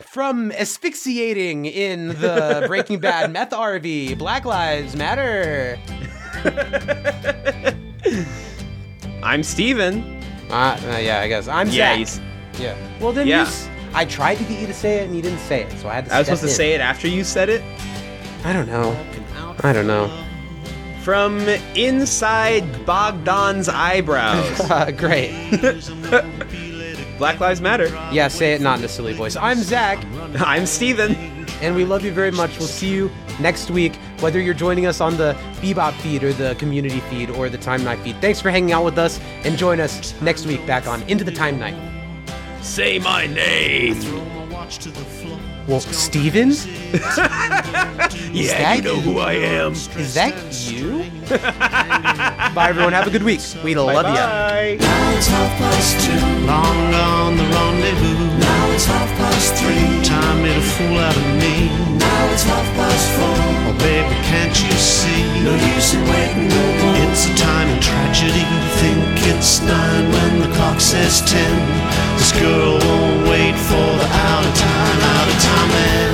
From asphyxiating in the Breaking Bad meth RV, Black Lives Matter. I'm Stephen. Uh, uh, yeah, I guess I'm Yeah, Zach. Yeah. Well, then Yeah. you s- I tried to get you to say it and you didn't say it, so I had to. I was step supposed to say it after you said it. I don't know. I don't know. From inside Bogdan's eyebrows. Uh, great. Black Lives Matter. Yeah, say it not in a silly voice. I'm Zach, I'm Stephen. and we love you very much. We'll see you next week, whether you're joining us on the Bebop feed or the community feed or the Time Knife feed. Thanks for hanging out with us, and join us next week back on Into the Time Knife. Say my name. Well, Stephen? Yeah, you know who I am. Is that you? Bye, everyone. Have a good week. We love you. Bye. Now it's half past two. Long gone the rendezvous. Now it's half past three. Time made a fool out of me now it's half past four. Oh, baby, can't you see? No use in waiting no more. It's a time of tragedy. Think it's nine when the clock says ten. This girl won't wait for the out of time, out of time man.